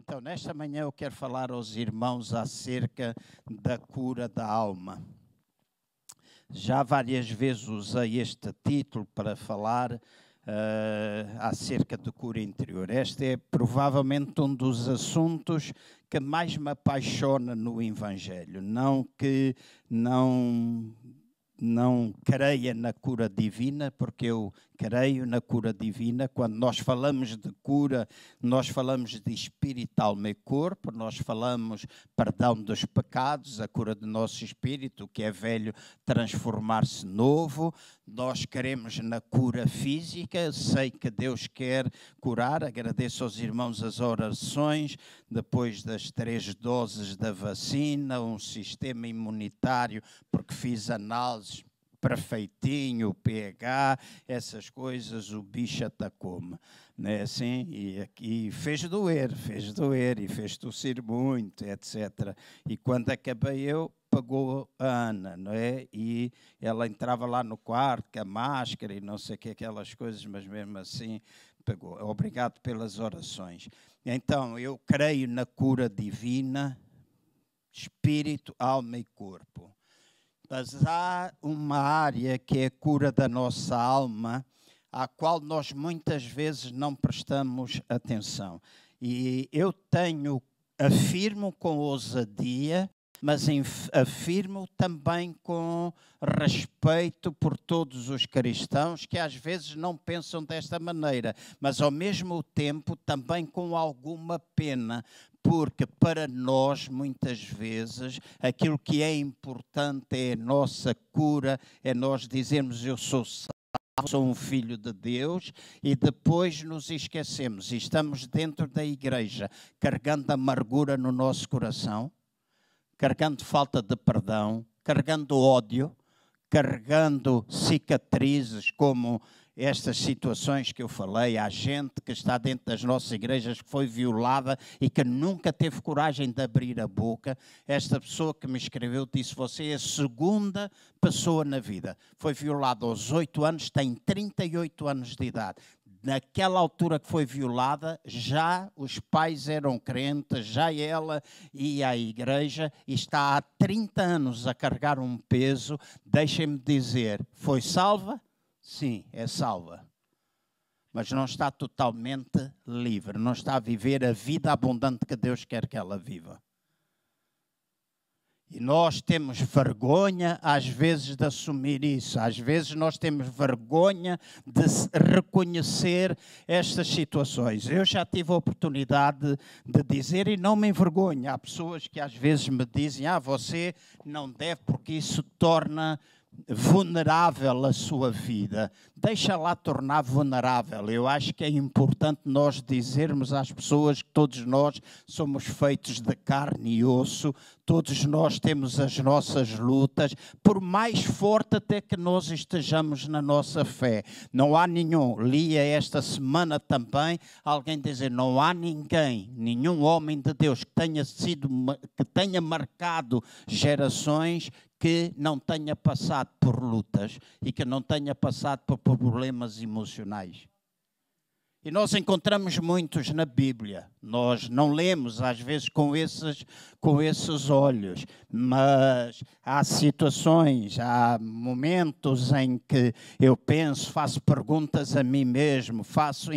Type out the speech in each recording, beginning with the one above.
Então, nesta manhã eu quero falar aos irmãos acerca da cura da alma. Já várias vezes usei este título para falar uh, acerca de cura interior. Este é provavelmente um dos assuntos que mais me apaixona no Evangelho. Não que não não creia na cura divina, porque eu creio na cura divina. Quando nós falamos de cura, nós falamos de espírito, alma e corpo, nós falamos perdão dos pecados, a cura do nosso espírito, que é velho, transformar-se novo. Nós queremos na cura física, sei que Deus quer curar. Agradeço aos irmãos as orações, depois das três doses da vacina, um sistema imunitário, porque fiz análises perfeitinho, o pH, essas coisas, o bicho atacou-me. Né? Assim, e, e fez doer, fez doer, e fez tossir muito, etc. E quando acabei eu, pagou a Ana, não é? E ela entrava lá no quarto com a máscara e não sei o que, aquelas coisas, mas mesmo assim pagou. Obrigado pelas orações. Então, eu creio na cura divina, espírito, alma e corpo. Mas há uma área que é a cura da nossa alma, à qual nós muitas vezes não prestamos atenção. E eu tenho, afirmo com ousadia, mas afirmo também com respeito por todos os cristãos que às vezes não pensam desta maneira, mas ao mesmo tempo também com alguma pena, porque para nós, muitas vezes, aquilo que é importante é a nossa cura, é nós dizermos eu sou salvo, sou um filho de Deus, e depois nos esquecemos estamos dentro da igreja carregando amargura no nosso coração, carregando falta de perdão, carregando ódio, carregando cicatrizes como estas situações que eu falei, há gente que está dentro das nossas igrejas que foi violada e que nunca teve coragem de abrir a boca. Esta pessoa que me escreveu disse: Você é a segunda pessoa na vida. Foi violada aos 8 anos, tem 38 anos de idade naquela altura que foi violada, já os pais eram crentes, já ela ia à igreja e está há 30 anos a carregar um peso. Deixem-me dizer, foi salva? sim, é salva. Mas não está totalmente livre, não está a viver a vida abundante que Deus quer que ela viva. E nós temos vergonha, às vezes, de assumir isso. Às vezes, nós temos vergonha de reconhecer estas situações. Eu já tive a oportunidade de dizer, e não me envergonho. Há pessoas que às vezes me dizem: Ah, você não deve, porque isso torna vulnerável a sua vida, deixa lá tornar vulnerável. Eu acho que é importante nós dizermos às pessoas que todos nós somos feitos de carne e osso, todos nós temos as nossas lutas, por mais forte até que nós estejamos na nossa fé. Não há nenhum, lia esta semana também, alguém dizer, não há ninguém, nenhum homem de Deus que tenha sido, que tenha marcado gerações que não tenha passado por lutas e que não tenha passado por problemas emocionais. E nós encontramos muitos na Bíblia. Nós não lemos, às vezes, com esses, com esses olhos, mas há situações, há momentos em que eu penso, faço perguntas a mim mesmo, faço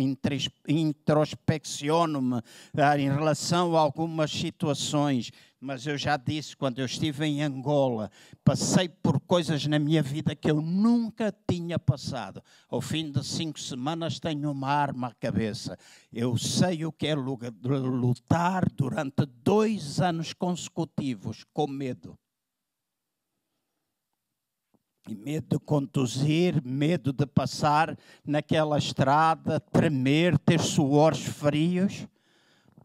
introspecciono-me ah, em relação a algumas situações mas eu já disse quando eu estive em Angola, passei por coisas na minha vida que eu nunca tinha passado. Ao fim de cinco semanas tenho uma arma à cabeça. Eu sei o que é lutar durante dois anos consecutivos com medo. E medo de conduzir, medo de passar naquela estrada, tremer, ter suores frios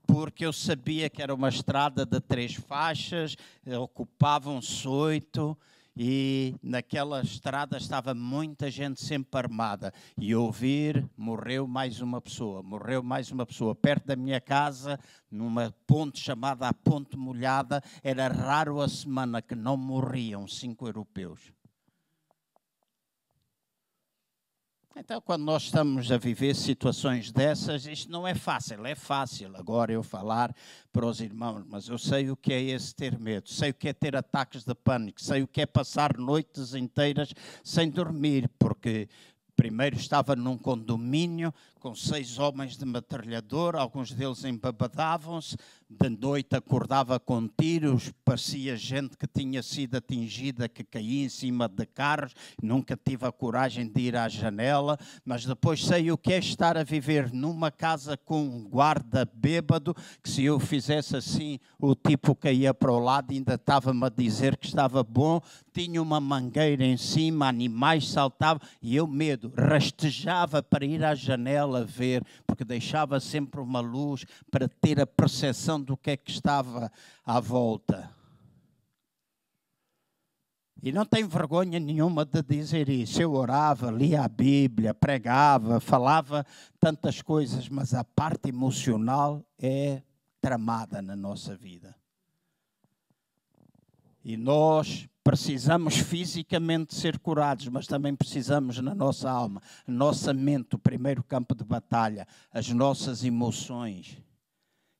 porque eu sabia que era uma estrada de três faixas, ocupavam-se oito, e naquela estrada estava muita gente sempre armada. E ouvir, morreu mais uma pessoa, morreu mais uma pessoa. Perto da minha casa, numa ponte chamada a Ponte Molhada, era raro a semana que não morriam cinco europeus. Então, quando nós estamos a viver situações dessas, isto não é fácil. É fácil agora eu falar para os irmãos, mas eu sei o que é esse ter medo, sei o que é ter ataques de pânico, sei o que é passar noites inteiras sem dormir, porque primeiro estava num condomínio com seis homens de metralhador, alguns deles embabadavam-se, de noite acordava com tiros, parecia gente que tinha sido atingida, que caía em cima de carros, nunca tive a coragem de ir à janela, mas depois sei o que é estar a viver numa casa com um guarda bêbado, que se eu fizesse assim, o tipo caía para o lado, ainda estava-me a dizer que estava bom, tinha uma mangueira em cima, animais saltavam, e eu medo, rastejava para ir à janela ver, porque deixava sempre uma luz para ter a percepção do que é que estava à volta. E não tenho vergonha nenhuma de dizer isso. Eu orava, lia a Bíblia, pregava, falava tantas coisas, mas a parte emocional é tramada na nossa vida. E nós Precisamos fisicamente ser curados, mas também precisamos na nossa alma, nossa mente, o primeiro campo de batalha, as nossas emoções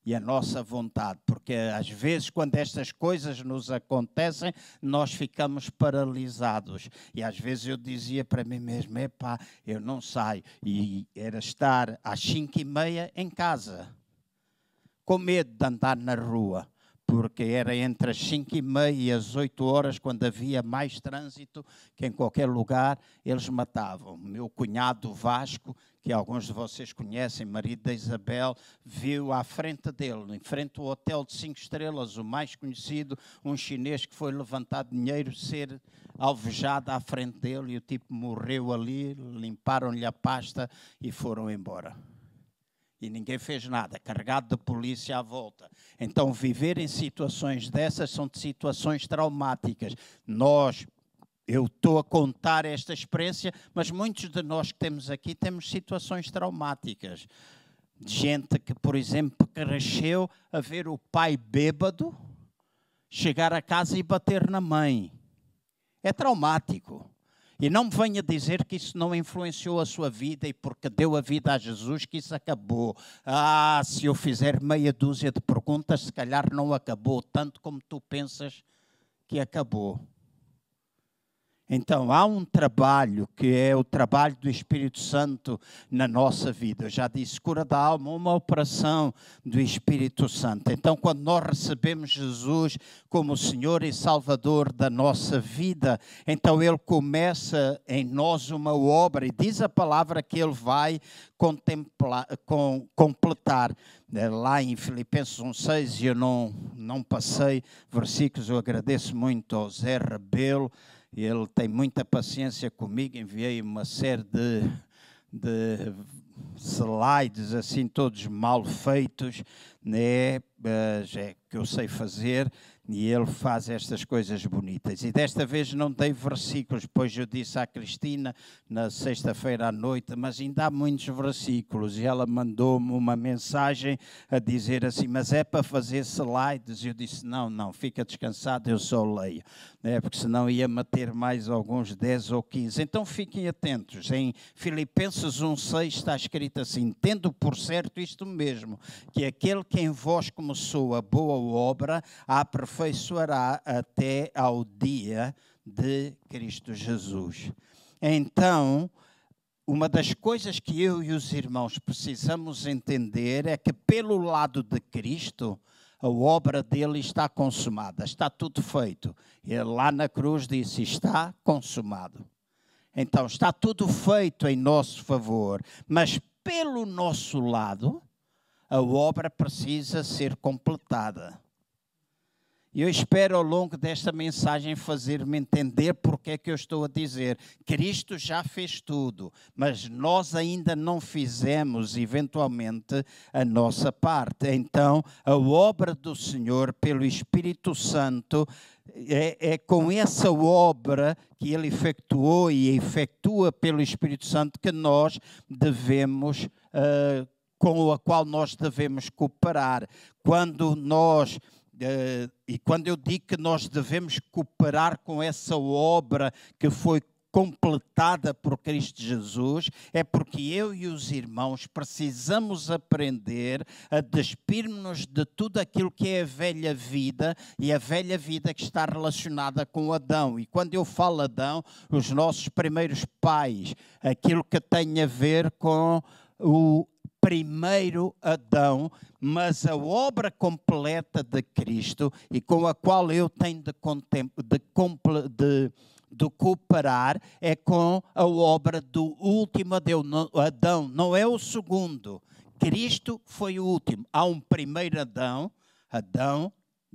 e a nossa vontade, porque às vezes, quando estas coisas nos acontecem, nós ficamos paralisados. E às vezes eu dizia para mim mesmo: epá, eu não saio. E era estar às cinco e meia em casa, com medo de andar na rua porque era entre as 5 e meia e as 8 horas, quando havia mais trânsito que em qualquer lugar, eles matavam. Meu cunhado Vasco, que alguns de vocês conhecem, marido da Isabel, viu à frente dele, em frente ao hotel de 5 estrelas, o mais conhecido, um chinês que foi levantar dinheiro, ser alvejado à frente dele, e o tipo morreu ali, limparam-lhe a pasta e foram embora e ninguém fez nada, carregado de polícia à volta. Então, viver em situações dessas são de situações traumáticas. Nós, eu estou a contar esta experiência, mas muitos de nós que temos aqui temos situações traumáticas. Gente que, por exemplo, cresceu a ver o pai bêbado chegar a casa e bater na mãe. É traumático. E não me venha dizer que isso não influenciou a sua vida e porque deu a vida a Jesus que isso acabou. Ah, se eu fizer meia dúzia de perguntas, se calhar não acabou tanto como tu pensas que acabou. Então, há um trabalho que é o trabalho do Espírito Santo na nossa vida. Eu já disse, cura da alma, uma operação do Espírito Santo. Então, quando nós recebemos Jesus como Senhor e Salvador da nossa vida, então Ele começa em nós uma obra e diz a palavra que Ele vai contemplar, com, completar. É, lá em Filipenses 1,6, eu não, não passei versículos, eu agradeço muito ao Zé Rebelo ele tem muita paciência comigo, enviei uma série de, de slides assim, todos mal feitos, né? É, que eu sei fazer, e ele faz estas coisas bonitas. E desta vez não dei versículos, pois eu disse à Cristina na sexta-feira à noite, mas ainda há muitos versículos. E ela mandou-me uma mensagem a dizer assim: Mas é para fazer slides? E eu disse: Não, não, fica descansado, eu só leio. É, porque senão ia meter mais alguns 10 ou 15. Então fiquem atentos. Em Filipenses 1,6 está escrito assim: Tendo por certo isto mesmo, que aquele que em vós começou a boa obra, a aperfeiçoará até ao dia de Cristo Jesus. Então, uma das coisas que eu e os irmãos precisamos entender é que, pelo lado de Cristo, a obra dele está consumada, está tudo feito. Ele lá na cruz disse: Está consumado. Então, está tudo feito em nosso favor, mas pelo nosso lado, a obra precisa ser completada. E eu espero ao longo desta mensagem fazer-me entender porque é que eu estou a dizer. Cristo já fez tudo, mas nós ainda não fizemos, eventualmente, a nossa parte. Então, a obra do Senhor pelo Espírito Santo é, é, com essa obra que ele efetuou e efetua pelo Espírito Santo que nós devemos, uh, com a qual nós devemos cooperar. Quando nós e quando eu digo que nós devemos cooperar com essa obra que foi completada por Cristo Jesus, é porque eu e os irmãos precisamos aprender a despir-nos de tudo aquilo que é a velha vida e a velha vida que está relacionada com Adão. E quando eu falo Adão, os nossos primeiros pais, aquilo que tem a ver com o primeiro Adão, mas a obra completa de Cristo e com a qual eu tenho de, de, de de cooperar é com a obra do último Adão, não é o segundo. Cristo foi o último. Há um primeiro Adão, Adão,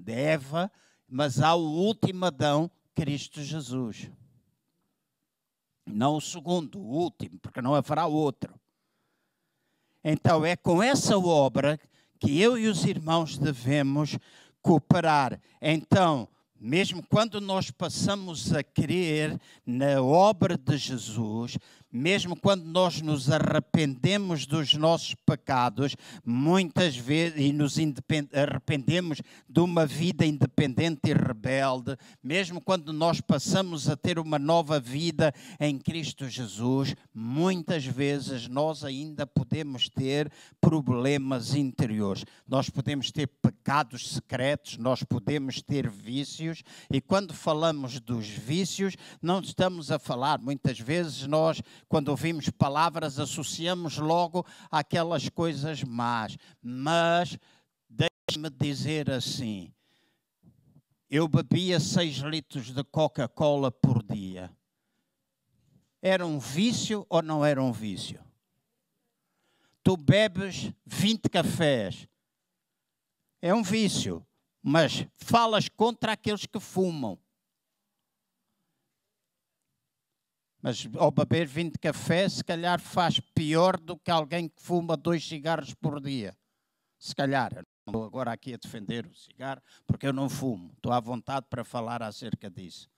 Eva, mas há o último Adão, Cristo Jesus. Não o segundo, o último, porque não haverá outro. Então é com essa obra que eu e os irmãos devemos cooperar. Então, mesmo quando nós passamos a crer na obra de Jesus, mesmo quando nós nos arrependemos dos nossos pecados, muitas vezes, e nos arrependemos de uma vida independente e rebelde, mesmo quando nós passamos a ter uma nova vida em Cristo Jesus, muitas vezes nós ainda podemos ter problemas interiores. Nós podemos ter pecados secretos, nós podemos ter vícios, e quando falamos dos vícios, não estamos a falar, muitas vezes nós quando ouvimos palavras, associamos logo àquelas coisas más. Mas deixe-me dizer assim: eu bebia 6 litros de Coca-Cola por dia. Era um vício ou não era um vício? Tu bebes 20 cafés. É um vício, mas falas contra aqueles que fumam. Mas ao beber 20 café, se calhar faz pior do que alguém que fuma dois cigarros por dia. Se calhar. Não estou agora aqui a defender o cigarro, porque eu não fumo. Estou à vontade para falar acerca disso.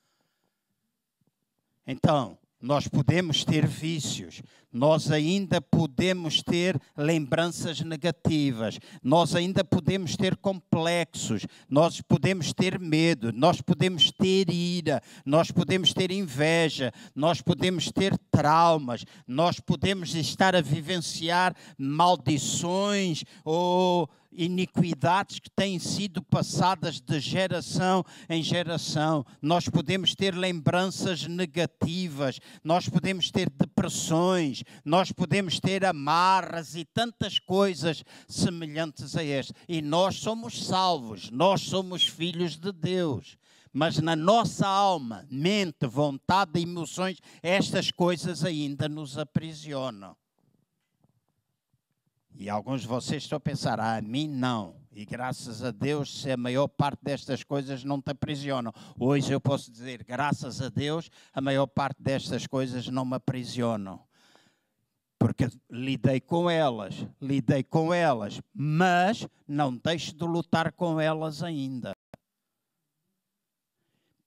Então, nós podemos ter vícios, nós ainda podemos ter lembranças negativas, nós ainda podemos ter complexos, nós podemos ter medo, nós podemos ter ira, nós podemos ter inveja, nós podemos ter traumas, nós podemos estar a vivenciar maldições ou iniquidades que têm sido passadas de geração em geração. Nós podemos ter lembranças negativas, nós podemos ter depressões, nós podemos ter amarras e tantas coisas semelhantes a este. E nós somos salvos, nós somos filhos de Deus mas na nossa alma, mente, vontade emoções, estas coisas ainda nos aprisionam. E alguns de vocês estão a pensar, ah, a mim não. E graças a Deus, se a maior parte destas coisas não te aprisionam. Hoje eu posso dizer, graças a Deus, a maior parte destas coisas não me aprisionam. Porque lidei com elas, lidei com elas, mas não deixo de lutar com elas ainda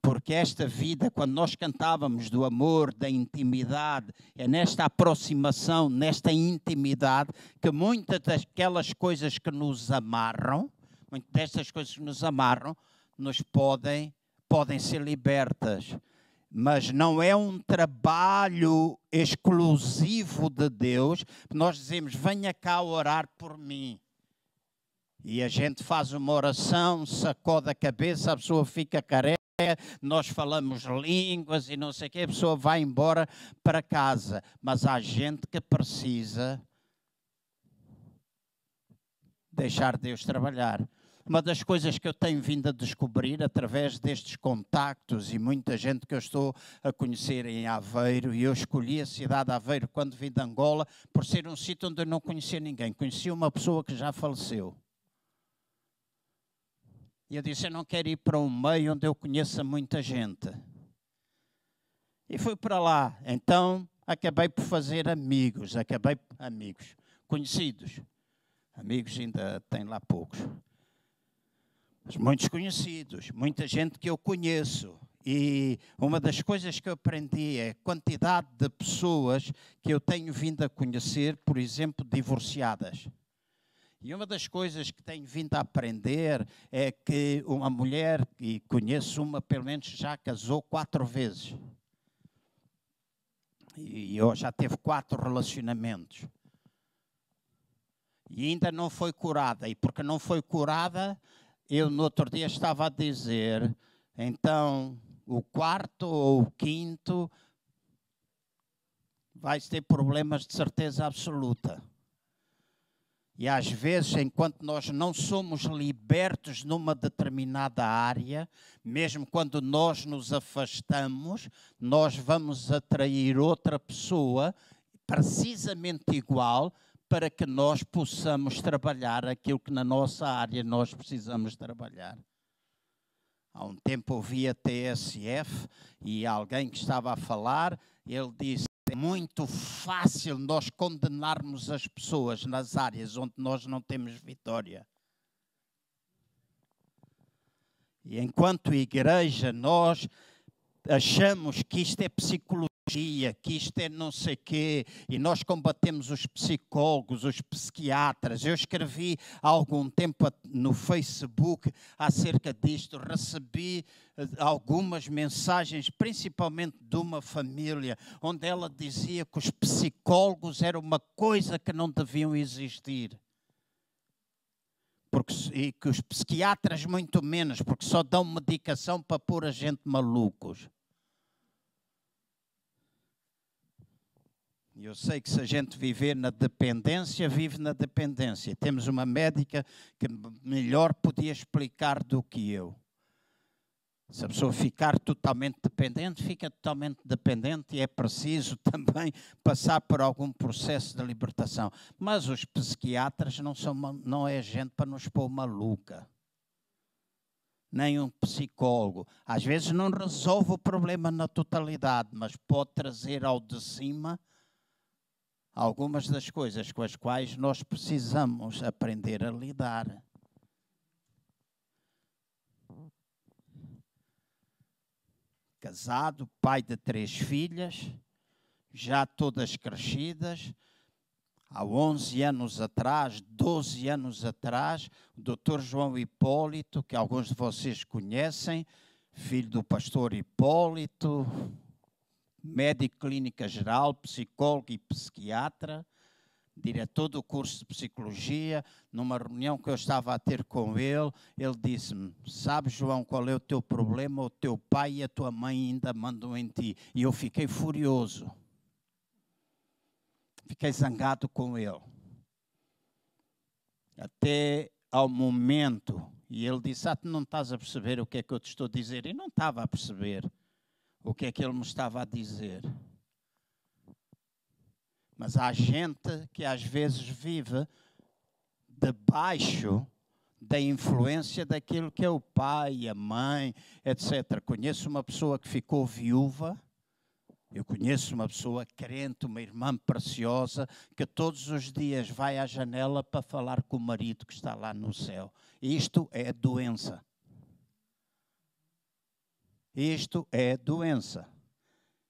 porque esta vida, quando nós cantávamos do amor, da intimidade, é nesta aproximação, nesta intimidade, que muitas daquelas coisas que nos amarram, muitas destas coisas que nos amarram, nos podem, podem ser libertas. Mas não é um trabalho exclusivo de Deus. Nós dizemos: venha cá orar por mim. E a gente faz uma oração, sacode a cabeça, a pessoa fica careca nós falamos línguas e não sei o que, a pessoa vai embora para casa. Mas há gente que precisa deixar Deus trabalhar. Uma das coisas que eu tenho vindo a descobrir através destes contactos e muita gente que eu estou a conhecer em Aveiro, e eu escolhi a cidade de Aveiro quando vim de Angola por ser um sítio onde eu não conhecia ninguém. Conhecia uma pessoa que já faleceu. E eu disse: Eu não quero ir para um meio onde eu conheça muita gente. E fui para lá. Então acabei por fazer amigos, acabei amigos, conhecidos. Amigos ainda tem lá poucos. Mas muitos conhecidos, muita gente que eu conheço. E uma das coisas que eu aprendi é a quantidade de pessoas que eu tenho vindo a conhecer, por exemplo, divorciadas. E uma das coisas que tenho vindo a aprender é que uma mulher, e conheço uma, pelo menos já casou quatro vezes. E eu já teve quatro relacionamentos. E ainda não foi curada. E porque não foi curada, eu no outro dia estava a dizer, então o quarto ou o quinto vai ter problemas de certeza absoluta. E às vezes, enquanto nós não somos libertos numa determinada área, mesmo quando nós nos afastamos, nós vamos atrair outra pessoa precisamente igual para que nós possamos trabalhar aquilo que na nossa área nós precisamos trabalhar. Há um tempo ouvi a TSF e alguém que estava a falar, ele disse muito fácil nós condenarmos as pessoas nas áreas onde nós não temos vitória. E enquanto igreja, nós achamos que isto é psicologia que isto é não sei quê, e nós combatemos os psicólogos, os psiquiatras. Eu escrevi há algum tempo no Facebook acerca disto, recebi eh, algumas mensagens, principalmente de uma família, onde ela dizia que os psicólogos eram uma coisa que não deviam existir. Porque, e que os psiquiatras muito menos, porque só dão medicação para pôr a gente malucos. Eu sei que se a gente viver na dependência, vive na dependência. Temos uma médica que melhor podia explicar do que eu. Se a pessoa ficar totalmente dependente, fica totalmente dependente e é preciso também passar por algum processo de libertação. Mas os psiquiatras não, são, não é gente para nos pôr maluca. Nem um psicólogo. Às vezes não resolve o problema na totalidade, mas pode trazer ao de cima algumas das coisas com as quais nós precisamos aprender a lidar. Casado, pai de três filhas, já todas crescidas, há 11 anos atrás, 12 anos atrás, o doutor João Hipólito, que alguns de vocês conhecem, filho do pastor Hipólito, médico clínica geral, psicólogo e psiquiatra, diretor do curso de psicologia, numa reunião que eu estava a ter com ele, ele disse-me: Sabes, João, qual é o teu problema? O teu pai e a tua mãe ainda mandam em ti. E eu fiquei furioso. Fiquei zangado com ele. Até ao momento, e ele disse: Ah, tu não estás a perceber o que é que eu te estou a dizer? E não estava a perceber o que é que ele me estava a dizer. Mas há gente que às vezes vive debaixo da influência daquilo que é o pai, a mãe, etc. Conheço uma pessoa que ficou viúva. Eu conheço uma pessoa crente, uma irmã preciosa, que todos os dias vai à janela para falar com o marido que está lá no céu. Isto é doença. Isto é doença.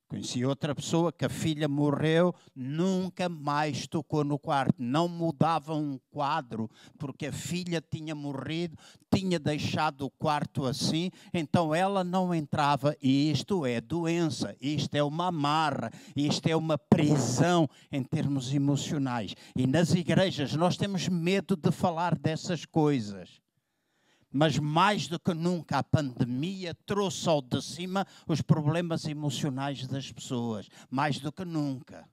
Conheci outra pessoa que a filha morreu, nunca mais tocou no quarto, não mudava um quadro, porque a filha tinha morrido, tinha deixado o quarto assim, então ela não entrava. E isto é doença, isto é uma amarra, isto é uma prisão em termos emocionais. E nas igrejas nós temos medo de falar dessas coisas. Mas mais do que nunca a pandemia trouxe ao de cima os problemas emocionais das pessoas. Mais do que nunca.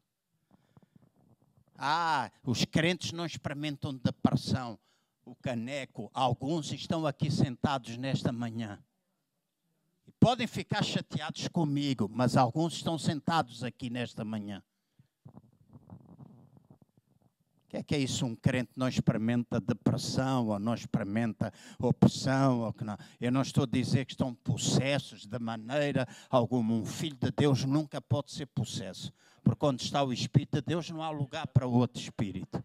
Ah, os crentes não experimentam depressão. O caneco, alguns estão aqui sentados nesta manhã. Podem ficar chateados comigo, mas alguns estão sentados aqui nesta manhã que é que é isso? Um crente não experimenta depressão ou não experimenta opressão? Ou que não. Eu não estou a dizer que estão possessos de maneira alguma. Um filho de Deus nunca pode ser possesso. Porque onde está o Espírito de Deus não há lugar para outro Espírito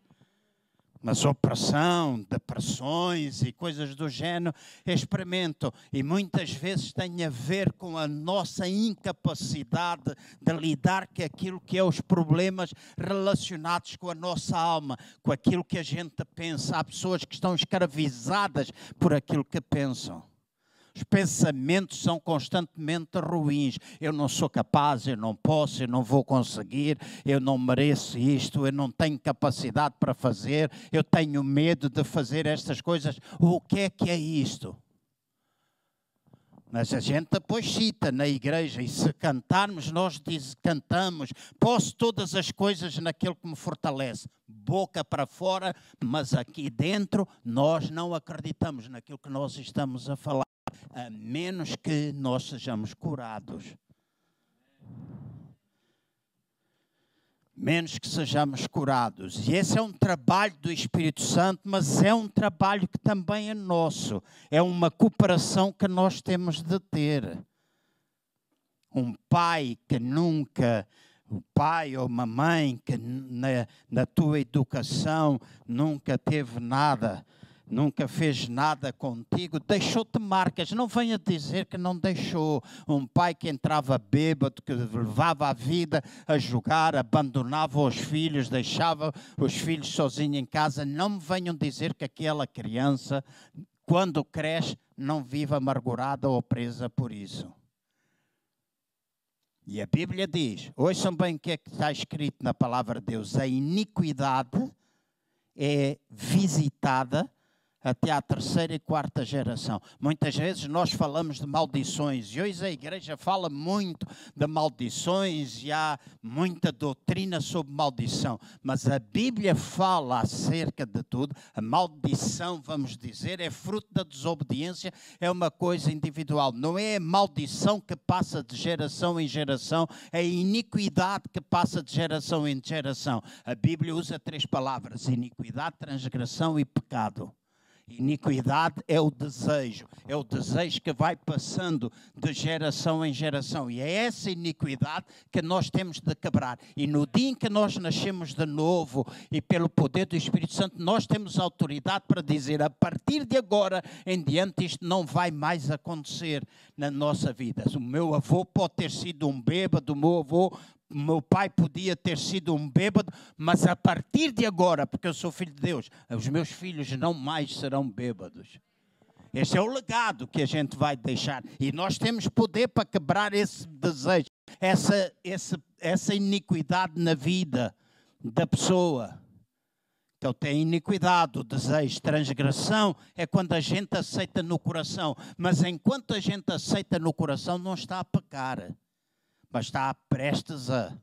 mas opressão, depressões e coisas do género, experimentam e muitas vezes tem a ver com a nossa incapacidade de lidar com aquilo que é os problemas relacionados com a nossa alma, com aquilo que a gente pensa. Há pessoas que estão escravizadas por aquilo que pensam. Os pensamentos são constantemente ruins. Eu não sou capaz, eu não posso, eu não vou conseguir, eu não mereço isto, eu não tenho capacidade para fazer, eu tenho medo de fazer estas coisas. O que é que é isto? Mas a gente depois cita na igreja, e se cantarmos, nós diz, cantamos, posso todas as coisas naquele que me fortalece. Boca para fora, mas aqui dentro nós não acreditamos naquilo que nós estamos a falar, a menos que nós sejamos curados. menos que sejamos curados. E esse é um trabalho do Espírito Santo, mas é um trabalho que também é nosso. É uma cooperação que nós temos de ter. Um pai que nunca, um pai ou uma mãe que na, na tua educação nunca teve nada nunca fez nada contigo, deixou-te marcas. Não venha dizer que não deixou. Um pai que entrava bêbado, que levava a vida a jogar, abandonava os filhos, deixava os filhos sozinhos em casa. Não me venham dizer que aquela criança, quando cresce, não vive amargurada ou presa por isso. E a Bíblia diz: ouçam bem o que é que está escrito na palavra de Deus: a iniquidade é visitada até à terceira e quarta geração. Muitas vezes nós falamos de maldições e hoje a igreja fala muito de maldições e há muita doutrina sobre maldição, mas a Bíblia fala acerca de tudo. A maldição, vamos dizer, é fruto da desobediência, é uma coisa individual, não é a maldição que passa de geração em geração, é a iniquidade que passa de geração em geração. A Bíblia usa três palavras: iniquidade, transgressão e pecado. Iniquidade é o desejo, é o desejo que vai passando de geração em geração. E é essa iniquidade que nós temos de quebrar. E no dia em que nós nascemos de novo e pelo poder do Espírito Santo, nós temos autoridade para dizer: a partir de agora em diante, isto não vai mais acontecer na nossa vida. O meu avô pode ter sido um bêbado, o meu avô meu pai podia ter sido um bêbado, mas a partir de agora, porque eu sou filho de Deus, os meus filhos não mais serão bêbados. Esse é o legado que a gente vai deixar. E nós temos poder para quebrar esse desejo, essa, essa, essa iniquidade na vida da pessoa. Então tem iniquidade, o desejo, transgressão é quando a gente aceita no coração. Mas enquanto a gente aceita no coração, não está a pecar mas está prestes a.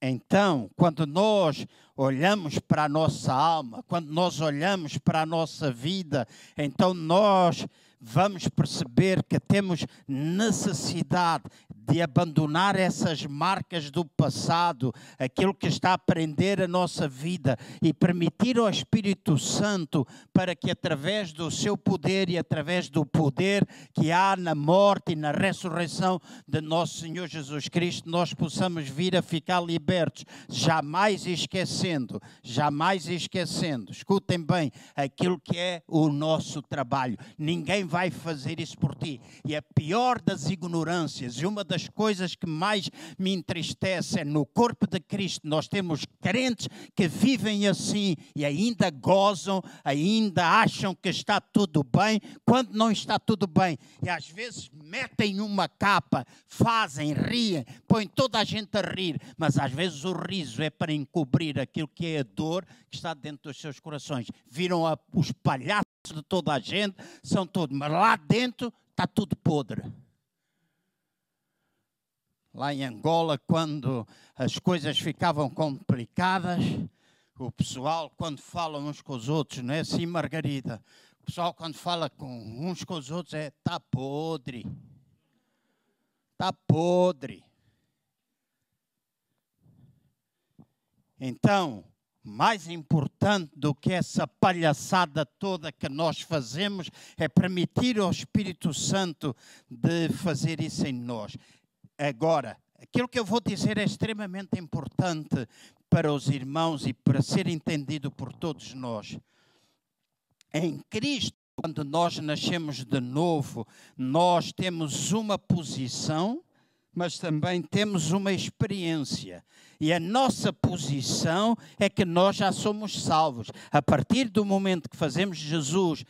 Então, quando nós olhamos para a nossa alma, quando nós olhamos para a nossa vida, então nós vamos perceber que temos necessidade de abandonar essas marcas do passado, aquilo que está a prender a nossa vida e permitir ao Espírito Santo para que através do seu poder e através do poder que há na morte e na ressurreição de nosso Senhor Jesus Cristo, nós possamos vir a ficar libertos, jamais esquecendo, jamais esquecendo. Escutem bem aquilo que é o nosso trabalho. Ninguém vai fazer isso por ti. E a pior das ignorâncias, e uma das coisas que mais me entristece é no corpo de Cristo, nós temos crentes que vivem assim e ainda gozam, ainda acham que está tudo bem, quando não está tudo bem. E às vezes metem uma capa, fazem, riem, põem toda a gente a rir, mas às vezes o riso é para encobrir aquilo que é a dor que está dentro dos seus corações. Viram a, os palhaços de toda a gente, são todos, mas lá dentro está tudo podre. Lá em Angola, quando as coisas ficavam complicadas, o pessoal, quando fala uns com os outros, não é assim, Margarida? O pessoal, quando fala com uns com os outros, é está podre. Está podre. Então, mais importante do que essa palhaçada toda que nós fazemos é permitir ao Espírito Santo de fazer isso em nós. Agora, aquilo que eu vou dizer é extremamente importante para os irmãos e para ser entendido por todos nós. Em Cristo, quando nós nascemos de novo, nós temos uma posição mas também temos uma experiência. E a nossa posição é que nós já somos salvos. A partir do momento que fazemos Jesus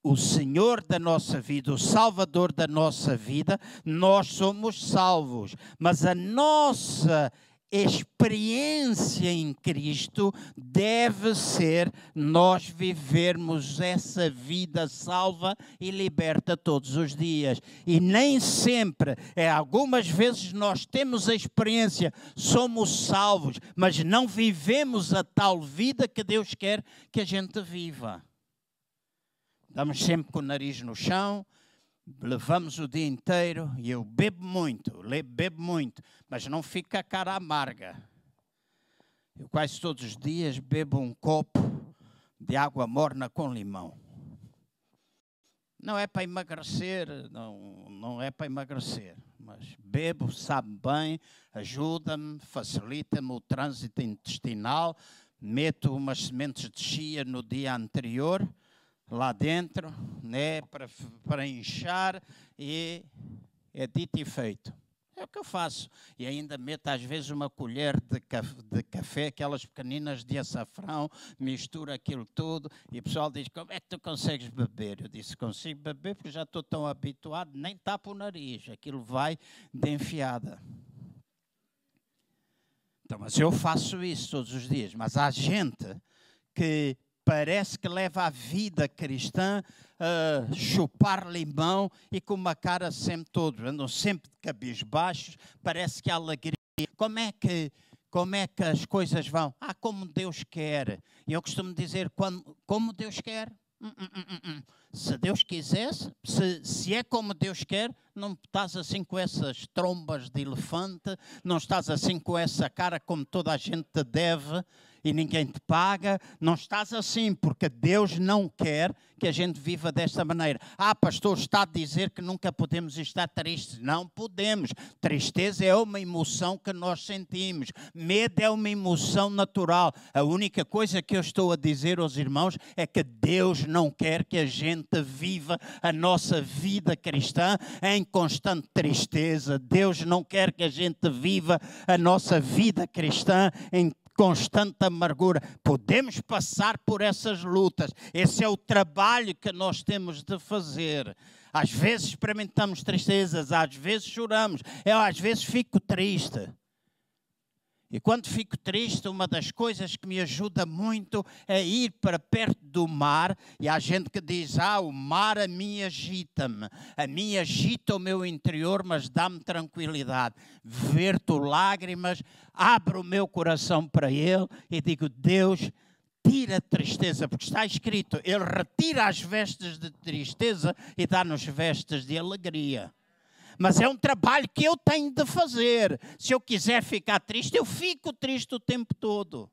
o Senhor da nossa vida, o Salvador da nossa vida, nós somos salvos. Mas a nossa experiência em Cristo deve ser nós vivermos essa vida salva e liberta todos os dias. E nem sempre, é algumas vezes nós temos a experiência, somos salvos, mas não vivemos a tal vida que Deus quer que a gente viva. Estamos sempre com o nariz no chão, levamos o dia inteiro e eu bebo muito, bebo muito, mas não fica a cara amarga. Eu quase todos os dias bebo um copo de água morna com limão. Não é para emagrecer, não, não é para emagrecer, mas bebo, sabe bem, ajuda-me, facilita-me o trânsito intestinal, meto umas sementes de chia no dia anterior lá dentro, né, para, para inchar e é dito e feito. É o que eu faço. E ainda meto às vezes uma colher de café, de café, aquelas pequeninas de açafrão, misturo aquilo tudo e o pessoal diz: Como é que tu consegues beber? Eu disse: Consigo beber porque já estou tão habituado, nem tapo o nariz, aquilo vai de enfiada. Então, mas eu faço isso todos os dias. Mas há gente que parece que leva a vida cristã a chupar limão e com uma cara sempre todo, andam sempre de cabisbaixos, parece que há alegria. Como é que como é que as coisas vão? Ah, como Deus quer. E eu costumo dizer, quando, como Deus quer. Hum, hum, hum, se Deus quisesse, se, se é como Deus quer, não estás assim com essas trombas de elefante, não estás assim com essa cara como toda a gente te deve e ninguém te paga. Não estás assim, porque Deus não quer que a gente viva desta maneira. Ah, pastor, está a dizer que nunca podemos estar tristes. Não podemos. Tristeza é uma emoção que nós sentimos. Medo é uma emoção natural. A única coisa que eu estou a dizer aos irmãos é que Deus não quer que a gente viva a nossa vida cristã em constante tristeza. Deus não quer que a gente viva a nossa vida cristã em constante amargura. Podemos passar por essas lutas. Esse é o trabalho que nós temos de fazer. Às vezes experimentamos tristezas, às vezes choramos, eu às vezes fico triste. E quando fico triste, uma das coisas que me ajuda muito é ir para perto do mar. E há gente que diz: Ah, o mar a mim agita-me, a mim agita o meu interior, mas dá-me tranquilidade. Ver-te lágrimas, abro o meu coração para Ele e digo: Deus, tira a tristeza, porque está escrito: Ele retira as vestes de tristeza e dá-nos vestes de alegria mas é um trabalho que eu tenho de fazer. Se eu quiser ficar triste, eu fico triste o tempo todo.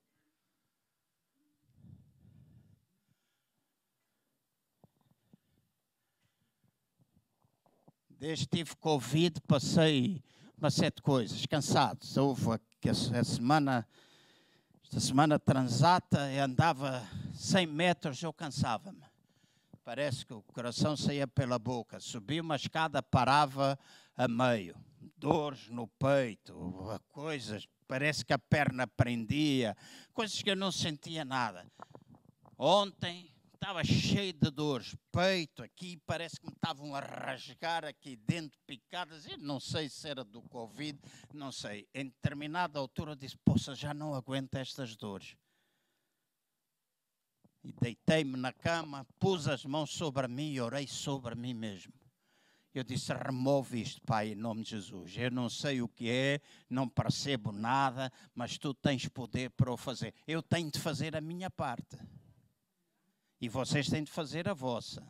Desde que tive Covid, passei uma sete coisas, cansados. Houve a, a semana, esta semana transata, andava 100 metros, eu cansava-me parece que o coração saía pela boca. Subia uma escada, parava a meio. Dores no peito, coisas, parece que a perna prendia, coisas que eu não sentia nada. Ontem estava cheio de dores, peito aqui, parece que me estavam a rasgar aqui dentro, picadas, e não sei se era do Covid, não sei. Em determinada altura disse, poxa, já não aguento estas dores e deitei-me na cama, pus as mãos sobre mim e orei sobre mim mesmo. Eu disse: remove isto, Pai, em nome de Jesus. Eu não sei o que é, não percebo nada, mas tu tens poder para o fazer. Eu tenho de fazer a minha parte. E vocês têm de fazer a vossa.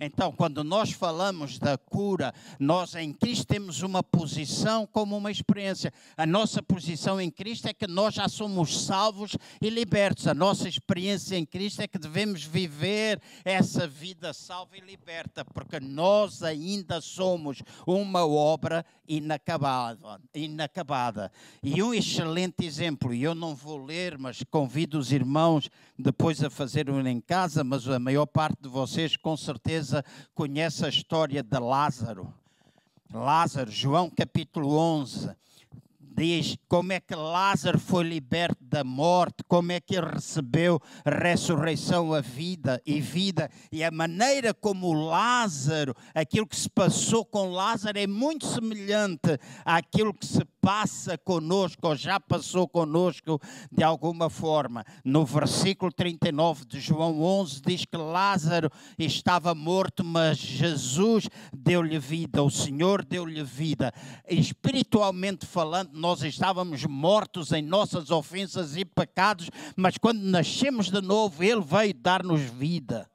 Então, quando nós falamos da cura, nós em Cristo temos uma posição como uma experiência. A nossa posição em Cristo é que nós já somos salvos e libertos. A nossa experiência em Cristo é que devemos viver essa vida salva e liberta, porque nós ainda somos uma obra inacabada. inacabada. E um excelente exemplo, e eu não vou ler, mas convido os irmãos depois a fazer um em casa, mas a maior parte de vocês com certeza certeza conhece a história de Lázaro. Lázaro, João capítulo 11, diz como é que Lázaro foi liberto da morte, como é que ele recebeu ressurreição, a vida e vida, e a maneira como Lázaro, aquilo que se passou com Lázaro é muito semelhante àquilo que se passa conosco, ou já passou conosco de alguma forma. No versículo 39 de João 11 diz que Lázaro estava morto, mas Jesus deu-lhe vida, o Senhor deu-lhe vida. Espiritualmente falando, nós estávamos mortos em nossas ofensas e pecados, mas quando nascemos de novo, Ele veio dar-nos vida.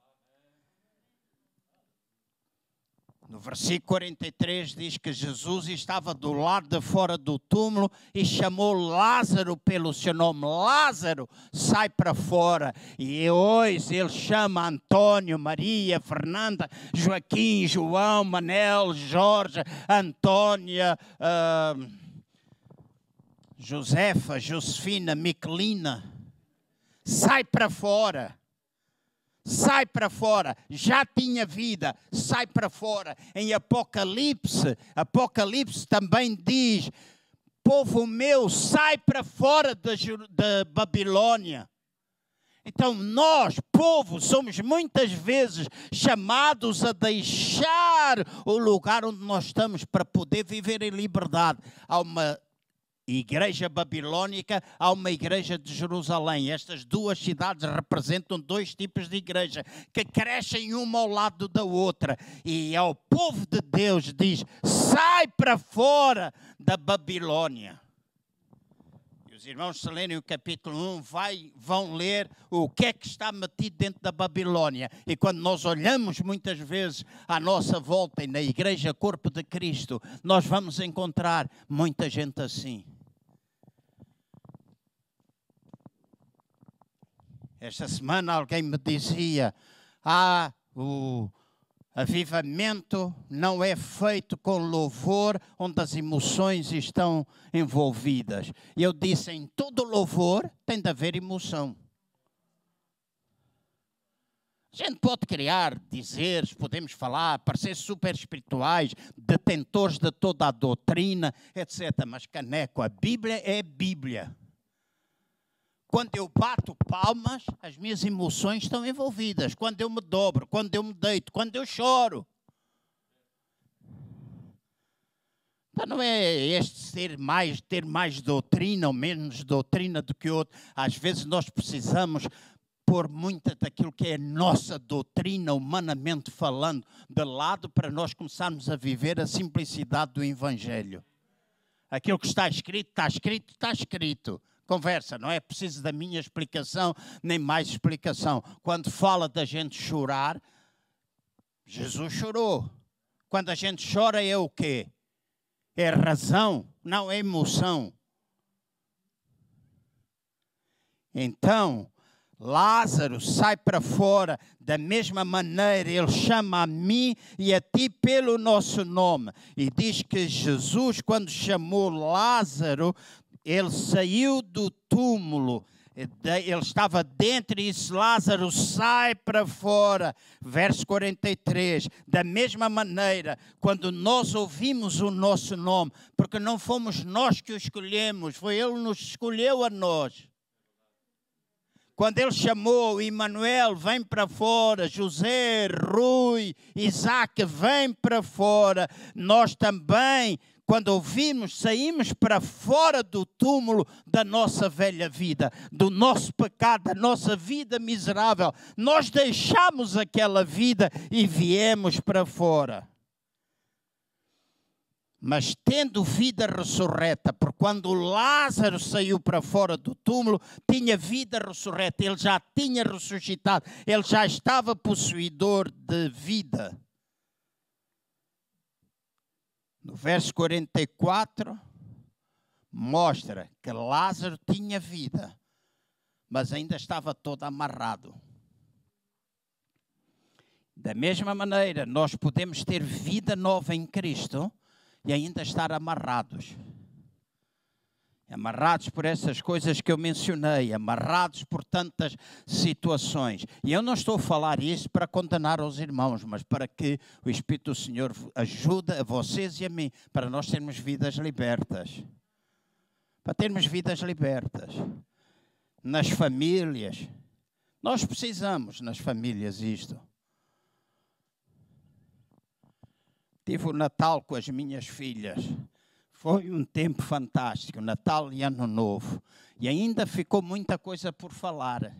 No versículo 43 diz que Jesus estava do lado de fora do túmulo e chamou Lázaro pelo seu nome. Lázaro, sai para fora. E hoje ele chama Antônio, Maria, Fernanda, Joaquim, João, Manel, Jorge, Antônia, uh, Josefa, Josefina, Miquelina. Sai para fora sai para fora, já tinha vida, sai para fora. Em Apocalipse, Apocalipse também diz: povo meu, sai para fora da, Babilônia. Então, nós, povo, somos muitas vezes chamados a deixar o lugar onde nós estamos para poder viver em liberdade. Há uma igreja babilônica, há uma igreja de Jerusalém. Estas duas cidades representam dois tipos de igreja que crescem uma ao lado da outra. E ao povo de Deus diz: sai para fora da Babilônia. E os irmãos, se lerem o capítulo 1, vai, vão ler o que é que está metido dentro da Babilônia. E quando nós olhamos muitas vezes à nossa volta e na igreja Corpo de Cristo, nós vamos encontrar muita gente assim Esta semana alguém me dizia: ah, o avivamento não é feito com louvor onde as emoções estão envolvidas. E eu disse: em todo louvor tem de haver emoção. A gente pode criar dizeres, podemos falar, parecer super espirituais, detentores de toda a doutrina, etc. Mas caneco, a Bíblia é Bíblia. Quando eu bato palmas, as minhas emoções estão envolvidas. Quando eu me dobro, quando eu me deito, quando eu choro. Então não é este ter mais, ter mais doutrina ou menos doutrina do que outro. Às vezes nós precisamos pôr muita daquilo que é nossa doutrina, humanamente falando, de lado para nós começarmos a viver a simplicidade do Evangelho. Aquilo que está escrito, está escrito, está escrito conversa, não é preciso da minha explicação, nem mais explicação. Quando fala da gente chorar, Jesus chorou. Quando a gente chora é o quê? É razão, não é emoção. Então, Lázaro sai para fora, da mesma maneira ele chama a mim e a ti pelo nosso nome. E diz que Jesus, quando chamou Lázaro ele saiu do túmulo, ele estava dentro e disse: Lázaro, sai para fora. Verso 43. Da mesma maneira, quando nós ouvimos o nosso nome, porque não fomos nós que o escolhemos, foi ele que nos escolheu a nós. Quando ele chamou Emanuel, vem para fora, José, Rui, Isaac, vem para fora, nós também quando ouvimos, saímos para fora do túmulo da nossa velha vida, do nosso pecado, da nossa vida miserável. Nós deixamos aquela vida e viemos para fora. Mas tendo vida ressurreta, porque quando Lázaro saiu para fora do túmulo, tinha vida ressurreta, ele já tinha ressuscitado, ele já estava possuidor de vida. No verso 44, mostra que Lázaro tinha vida, mas ainda estava todo amarrado. Da mesma maneira, nós podemos ter vida nova em Cristo e ainda estar amarrados amarrados por essas coisas que eu mencionei, amarrados por tantas situações. E eu não estou a falar isso para condenar os irmãos, mas para que o Espírito do Senhor ajude a vocês e a mim, para nós termos vidas libertas. para termos vidas libertas. Nas famílias. Nós precisamos nas famílias isto. Tive o Natal com as minhas filhas. Foi um tempo fantástico, Natal e Ano Novo. E ainda ficou muita coisa por falar.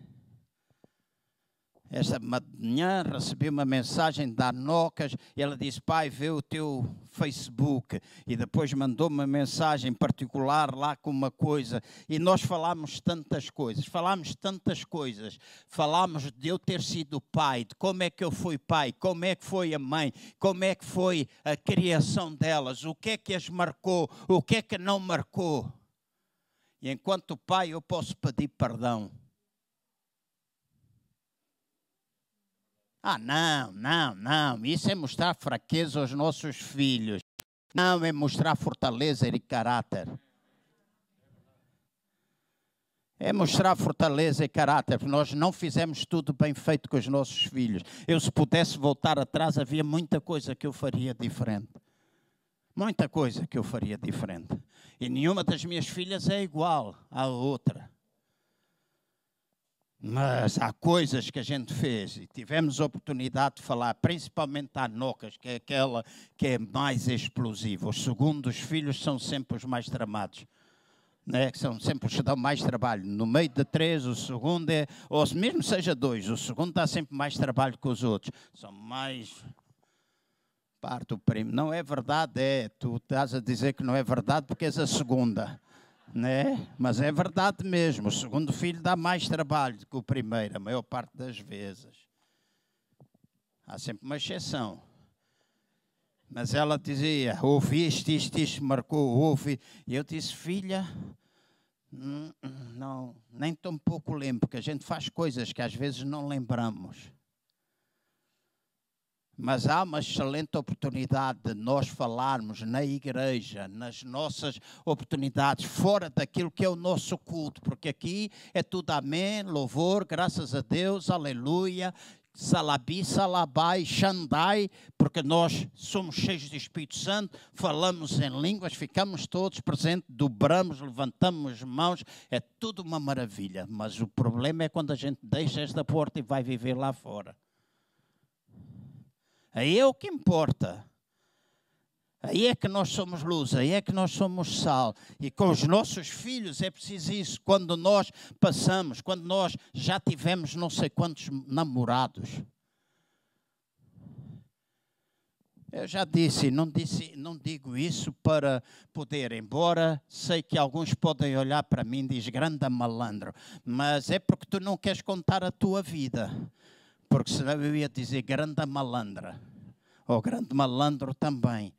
Esta manhã recebi uma mensagem da Nocas e ela disse: Pai, vê o teu Facebook. E depois mandou uma mensagem particular lá com uma coisa. E nós falámos tantas coisas, falámos tantas coisas. Falámos de eu ter sido pai, de como é que eu fui pai, como é que foi a mãe, como é que foi a criação delas, o que é que as marcou, o que é que não marcou. E enquanto pai, eu posso pedir perdão Ah, não, não, não. Isso é mostrar fraqueza aos nossos filhos. Não, é mostrar fortaleza e caráter. É mostrar fortaleza e caráter, nós não fizemos tudo bem feito com os nossos filhos. Eu, se pudesse voltar atrás, havia muita coisa que eu faria diferente. Muita coisa que eu faria diferente. E nenhuma das minhas filhas é igual à outra. Mas há coisas que a gente fez e tivemos oportunidade de falar, principalmente a Nocas, que é aquela que é mais explosiva. Os segundos filhos são sempre os mais tramados. Né, que são sempre os que dão mais trabalho. No meio de três, o segundo é, ou mesmo seja dois, o segundo dá sempre mais trabalho que os outros. São mais. Parte o primo. Não é verdade, é. Tu estás a dizer que não é verdade porque és a segunda né? Mas é verdade mesmo. O segundo filho dá mais trabalho do que o primeiro, a maior parte das vezes. Há sempre uma exceção. Mas ela dizia: ouviste isto, isto marcou, ouvi. E eu disse: filha, hum, não, nem tão pouco lembro, porque a gente faz coisas que às vezes não lembramos. Mas há uma excelente oportunidade de nós falarmos na igreja, nas nossas oportunidades, fora daquilo que é o nosso culto, porque aqui é tudo amém, louvor, graças a Deus, aleluia, salabi, salabai, xandai, porque nós somos cheios de Espírito Santo, falamos em línguas, ficamos todos presentes, dobramos, levantamos mãos, é tudo uma maravilha. Mas o problema é quando a gente deixa esta porta e vai viver lá fora. Aí é o que importa. Aí é que nós somos luz, aí é que nós somos sal. E com os nossos filhos é preciso isso. Quando nós passamos, quando nós já tivemos não sei quantos namorados. Eu já disse, não, disse, não digo isso para poder, embora sei que alguns podem olhar para mim e dizer grande malandro, mas é porque tu não queres contar a tua vida porque senão eu ia dizer grande malandra, ou grande malandro também.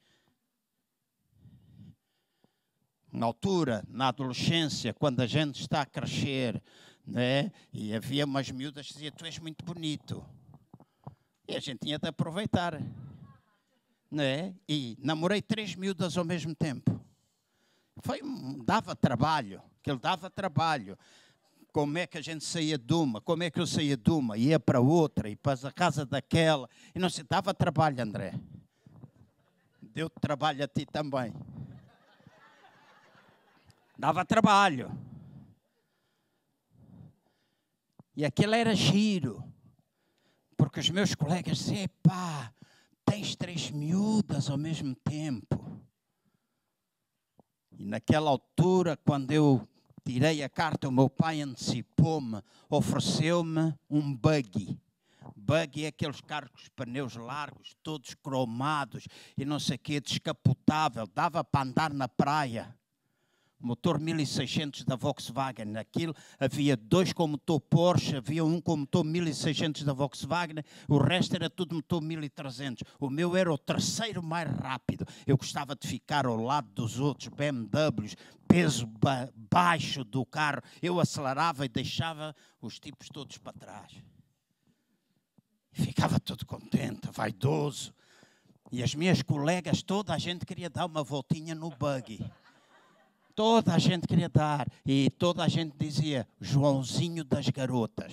Na altura, na adolescência, quando a gente está a crescer, né? e havia umas miúdas que diziam, tu és muito bonito. E a gente tinha de aproveitar. Né? E namorei três miúdas ao mesmo tempo. Foi, dava trabalho, que ele dava trabalho como é que a gente saía de uma, como é que eu saía de uma, ia para outra, e para a casa daquela, e não se dava trabalho, André. Deu trabalho a ti também. Dava trabalho. E aquilo era giro. Porque os meus colegas diziam, pá, tens três miúdas ao mesmo tempo. E naquela altura, quando eu tirei a carta, o meu pai antecipou-me, ofereceu-me um buggy. Buggy é aqueles carros com pneus largos, todos cromados e não sei o quê, descapotável, dava para andar na praia motor 1600 da Volkswagen. Aquilo havia dois com motor Porsche, havia um com motor 1600 da Volkswagen, o resto era tudo motor 1300. O meu era o terceiro mais rápido. Eu gostava de ficar ao lado dos outros BMWs, peso ba baixo do carro. Eu acelerava e deixava os tipos todos para trás. Ficava todo contente, vaidoso. E as minhas colegas, toda a gente queria dar uma voltinha no buggy. Toda a gente queria dar. E toda a gente dizia: Joãozinho das garotas.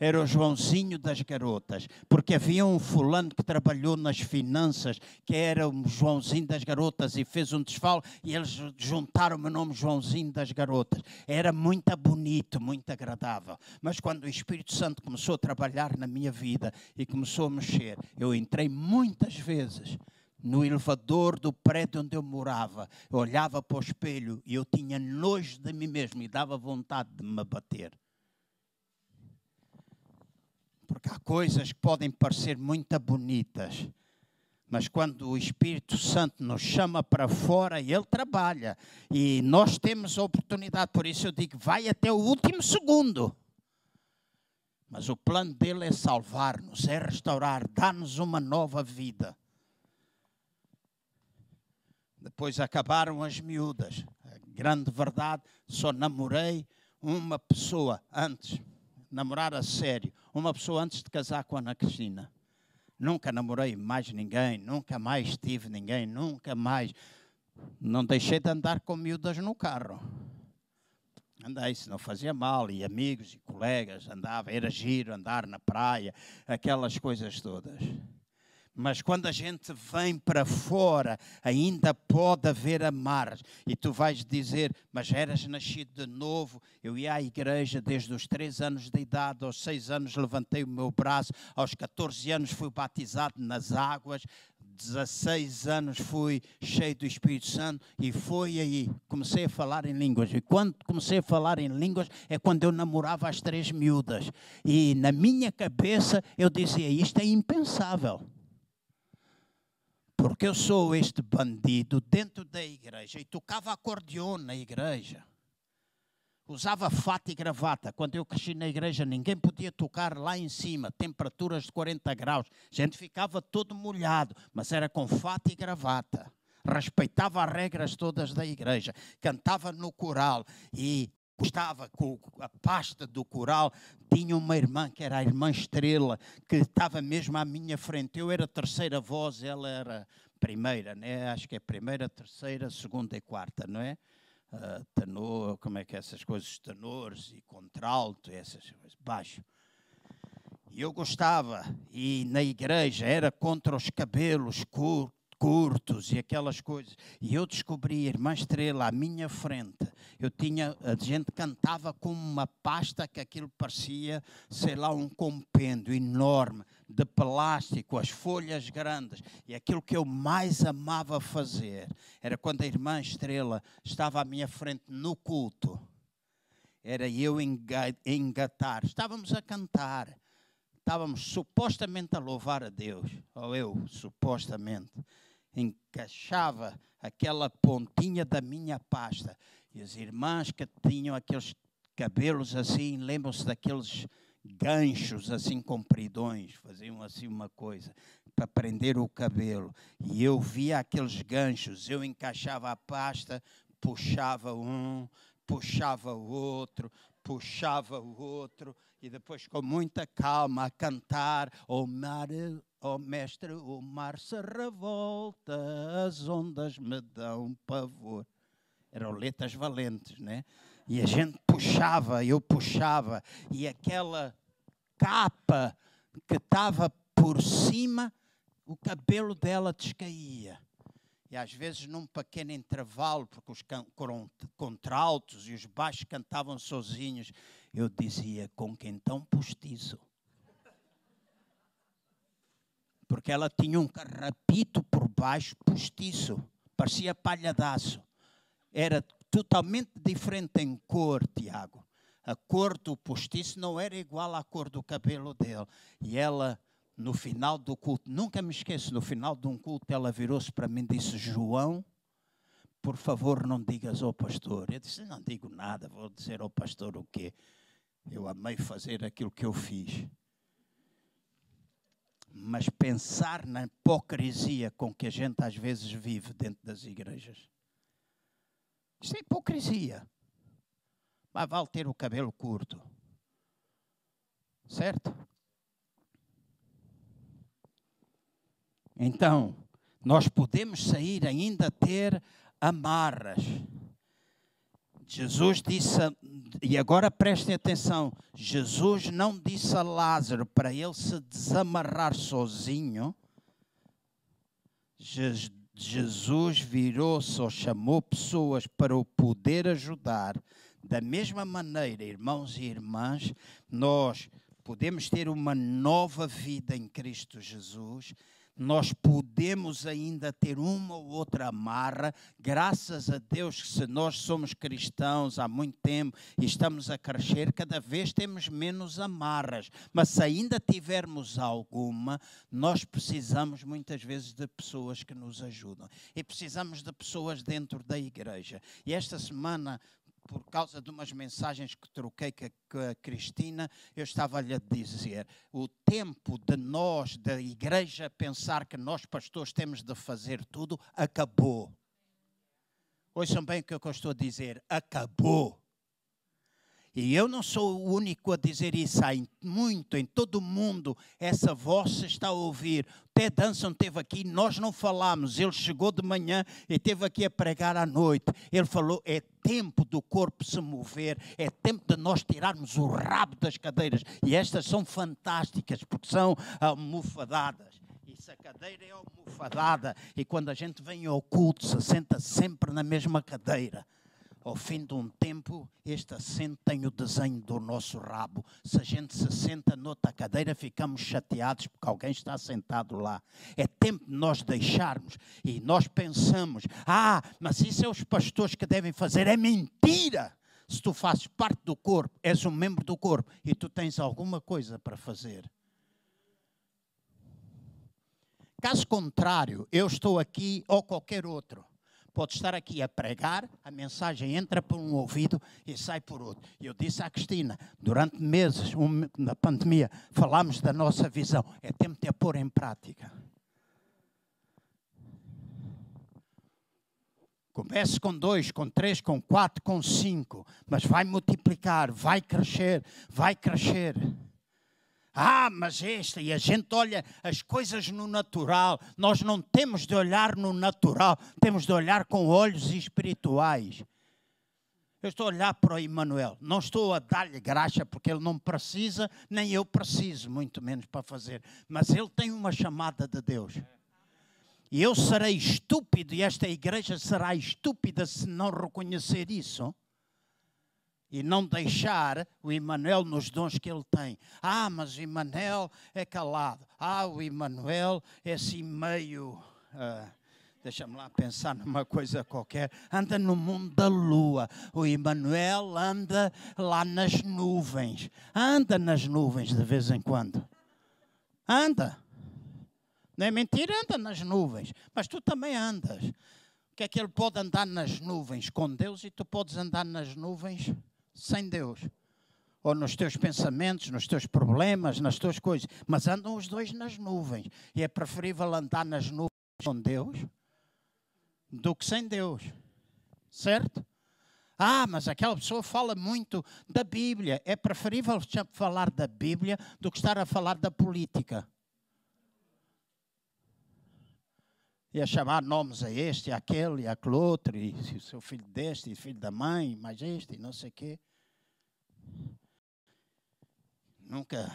era o Joãozinho das garotas, porque havia um fulano que trabalhou nas finanças, que era o Joãozinho das garotas, e fez um desfalo, e eles juntaram o meu nome Joãozinho das garotas. Era muito bonito, muito agradável. Mas quando o Espírito Santo começou a trabalhar na minha vida e começou a mexer, eu entrei muitas vezes no elevador do prédio onde eu morava, eu olhava para o espelho e eu tinha nojo de mim mesmo e dava vontade de me bater. Porque há coisas que podem parecer muito bonitas, mas quando o Espírito Santo nos chama para fora, Ele trabalha. E nós temos a oportunidade, por isso eu digo, vai até o último segundo. Mas o plano dele é salvar-nos, é restaurar, dar-nos uma nova vida. Depois acabaram as miúdas. A grande verdade, só namorei uma pessoa antes namorar a sério, uma pessoa antes de casar com a Ana Cristina. Nunca namorei mais ninguém, nunca mais tive ninguém, nunca mais. Não deixei de andar com miúdas no carro. Andei, se não fazia mal, e amigos e colegas, andava, era giro andar na praia, aquelas coisas todas. Mas quando a gente vem para fora, ainda pode haver amarras. E tu vais dizer, mas eras nascido de novo. Eu ia à igreja desde os 3 anos de idade, aos 6 anos levantei o meu braço, aos 14 anos fui batizado nas águas, 16 anos fui cheio do Espírito Santo e foi aí, comecei a falar em línguas. E quando comecei a falar em línguas é quando eu namorava as três miúdas. E na minha cabeça eu dizia, isto é impensável porque eu sou este bandido dentro da igreja e tocava acordeon na igreja. Usava fato e gravata. Quando eu cresci na igreja, ninguém podia tocar lá em cima, temperaturas de 40 graus. A gente ficava todo molhado, mas era com fato e gravata. Respeitava as regras todas da igreja. Cantava no coral e estava com a pasta do coral, tinha uma irmã que era a irmã Estrela, que estava mesmo à minha frente. Eu era a terceira voz, ela era primeira, né? acho que é primeira, terceira, segunda e quarta, não é? Uh, tenor, como é que é essas coisas, tenores e contralto, essas coisas, baixo. E eu gostava, e na igreja era contra os cabelos curtos, curtos e aquelas coisas. E eu descobri a Irmã Estrela à minha frente. Eu tinha, a gente cantava com uma pasta que aquilo parecia, sei lá, um compêndio enorme de plástico, as folhas grandes. E aquilo que eu mais amava fazer era quando a Irmã Estrela estava à minha frente no culto. Era eu engatar. Estávamos a cantar estávamos supostamente a louvar a Deus, ou eu, supostamente encaixava aquela pontinha da minha pasta. E as irmãs que tinham aqueles cabelos assim, lembram-se daqueles ganchos assim compridões, faziam assim uma coisa para prender o cabelo. E eu via aqueles ganchos, eu encaixava a pasta, puxava um, puxava o outro, puxava o outro, e depois com muita calma a cantar, o mar Ó oh, mestre, o mar se revolta, as ondas me dão pavor. Eram letras valentes, né? E a gente puxava, eu puxava, e aquela capa que estava por cima, o cabelo dela descaía. E às vezes, num pequeno intervalo, porque os contraltos e os baixos cantavam sozinhos, eu dizia: com quem tão postiço porque ela tinha um carrapito por baixo postiço, parecia palhadaço. Era totalmente diferente em cor, Tiago. A cor do postiço não era igual à cor do cabelo dele. E ela, no final do culto, nunca me esqueço, no final de um culto, ela virou-se para mim e disse: João, por favor, não digas ao pastor. Eu disse: Não digo nada, vou dizer ao pastor o quê? Eu amei fazer aquilo que eu fiz mas pensar na hipocrisia com que a gente às vezes vive dentro das igrejas. Isso é hipocrisia. Mas vale ter o cabelo curto. Certo? Então, nós podemos sair ainda ter amarras Jesus disse, e agora prestem atenção: Jesus não disse a Lázaro para ele se desamarrar sozinho. Jesus virou-se ou chamou pessoas para o poder ajudar. Da mesma maneira, irmãos e irmãs, nós podemos ter uma nova vida em Cristo Jesus nós podemos ainda ter uma ou outra amarra, graças a Deus que se nós somos cristãos há muito tempo e estamos a crescer, cada vez temos menos amarras, mas se ainda tivermos alguma, nós precisamos muitas vezes de pessoas que nos ajudam. E precisamos de pessoas dentro da igreja. E esta semana por causa de umas mensagens que troquei com a Cristina, eu estava-lhe a dizer: o tempo de nós, da igreja, pensar que nós, pastores, temos de fazer tudo, acabou. Ouçam bem o que eu estou a dizer: acabou. E eu não sou o único a dizer isso, há muito, em todo o mundo, essa voz se está a ouvir. Ted Danson esteve aqui, nós não falamos, ele chegou de manhã e esteve aqui a pregar à noite. Ele falou: é tempo do corpo se mover, é tempo de nós tirarmos o rabo das cadeiras. E estas são fantásticas, porque são almofadadas. Se a cadeira é almofadada, e quando a gente vem ao culto, se senta sempre na mesma cadeira ao fim de um tempo, este assento tem o desenho do nosso rabo. Se a gente se senta noutra cadeira, ficamos chateados porque alguém está sentado lá. É tempo de nós deixarmos. E nós pensamos: ah, mas isso é os pastores que devem fazer. É mentira! Se tu fazes parte do corpo, és um membro do corpo e tu tens alguma coisa para fazer. Caso contrário, eu estou aqui ou qualquer outro pode estar aqui a pregar, a mensagem entra por um ouvido e sai por outro. Eu disse à Cristina, durante meses, um, na pandemia, falámos da nossa visão. É tempo de a pôr em prática. Comece com dois, com três, com quatro, com cinco, mas vai multiplicar, vai crescer, vai crescer. Ah, mas esta, e a gente olha as coisas no natural. Nós não temos de olhar no natural, temos de olhar com olhos espirituais. Eu estou a olhar para o Emmanuel, não estou a dar-lhe graça porque ele não precisa, nem eu preciso, muito menos para fazer, mas ele tem uma chamada de Deus. E eu serei estúpido, e esta igreja será estúpida se não reconhecer isso e não deixar o Emmanuel nos dons que ele tem. Ah, mas o Emmanuel é calado. Ah, o Emmanuel é assim meio. Uh, Deixa-me lá pensar numa coisa qualquer. Anda no mundo da lua. O Emmanuel anda lá nas nuvens. Anda nas nuvens de vez em quando. Anda. Não é mentira? Anda nas nuvens. Mas tu também andas. O que é que ele pode andar nas nuvens com Deus e tu podes andar nas nuvens sem Deus. Ou nos teus pensamentos, nos teus problemas, nas tuas coisas. Mas andam os dois nas nuvens. E é preferível andar nas nuvens com Deus do que sem Deus. Certo? Ah, mas aquela pessoa fala muito da Bíblia. É preferível falar da Bíblia do que estar a falar da política. E a chamar nomes a este, a aquele, a aquele outro, e o seu filho deste, e filho da mãe, mais este, e não sei o quê. Nunca,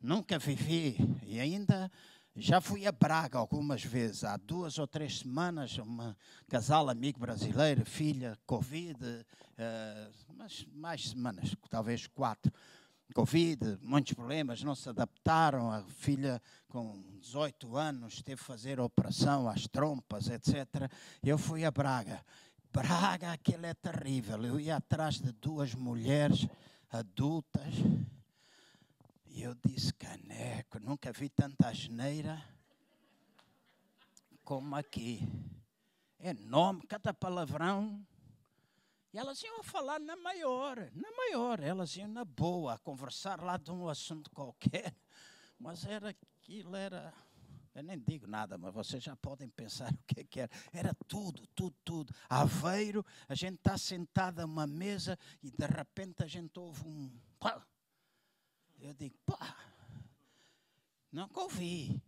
nunca vivi e ainda já fui a Braga algumas vezes, há duas ou três semanas, um casal amigo brasileiro, filha, Covid, uh, mas mais semanas, talvez quatro. Covid, muitos problemas, não se adaptaram. A filha, com 18 anos, teve que fazer operação às trompas, etc. Eu fui a Braga. Braga, aquilo é terrível. Eu ia atrás de duas mulheres adultas e eu disse: Caneco, nunca vi tanta asneira como aqui. É nome, cada palavrão. E elas iam falar na maior, na maior, elas iam na boa, a conversar lá de um assunto qualquer. Mas era aquilo, era eu nem digo nada, mas vocês já podem pensar o que, é que era. Era tudo, tudo, tudo. Aveiro, a gente está sentado a uma mesa e de repente a gente ouve um. Pá. Eu digo, pá, nunca ouvi.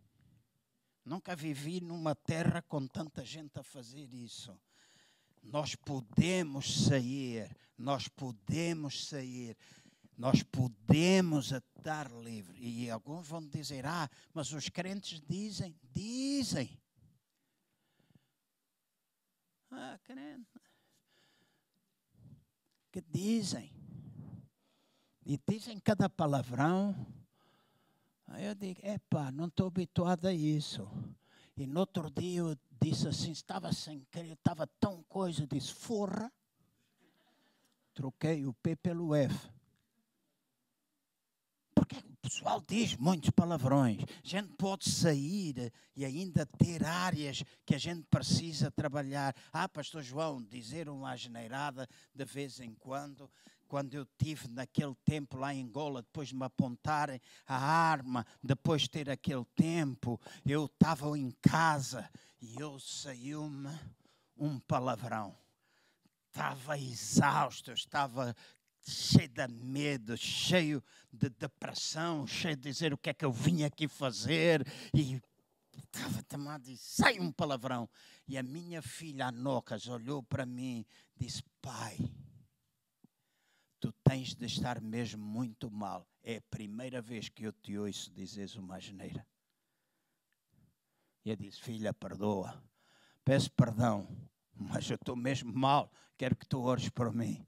Nunca vivi numa terra com tanta gente a fazer isso. Nós podemos sair, nós podemos sair, nós podemos estar livre. E alguns vão dizer: ah, mas os crentes dizem, dizem. Ah, crente. Que dizem. E dizem cada palavrão. Aí eu digo: epá, não estou habituado a isso. E no outro dia eu disse assim, estava sem querer, estava tão coisa, disse, forra. Troquei o P pelo F. Pessoal diz muitos palavrões. A gente pode sair e ainda ter áreas que a gente precisa trabalhar. Ah, pastor João, dizer uma asneirada de vez em quando quando eu tive naquele tempo lá em Angola, depois de me apontarem a arma, depois de ter aquele tempo, eu estava em casa e eu saiu-me um palavrão. Estava exausto, estava cheio de medo, cheio de depressão, cheio de dizer o que é que eu vim aqui fazer e estava tomado e sai um palavrão. E a minha filha, a Nocas, olhou para mim e disse: Pai, tu tens de estar mesmo muito mal. É a primeira vez que eu te ouço dizeres uma asneira. E eu disse, filha, perdoa. Peço perdão, mas eu estou mesmo mal. Quero que tu ores por mim.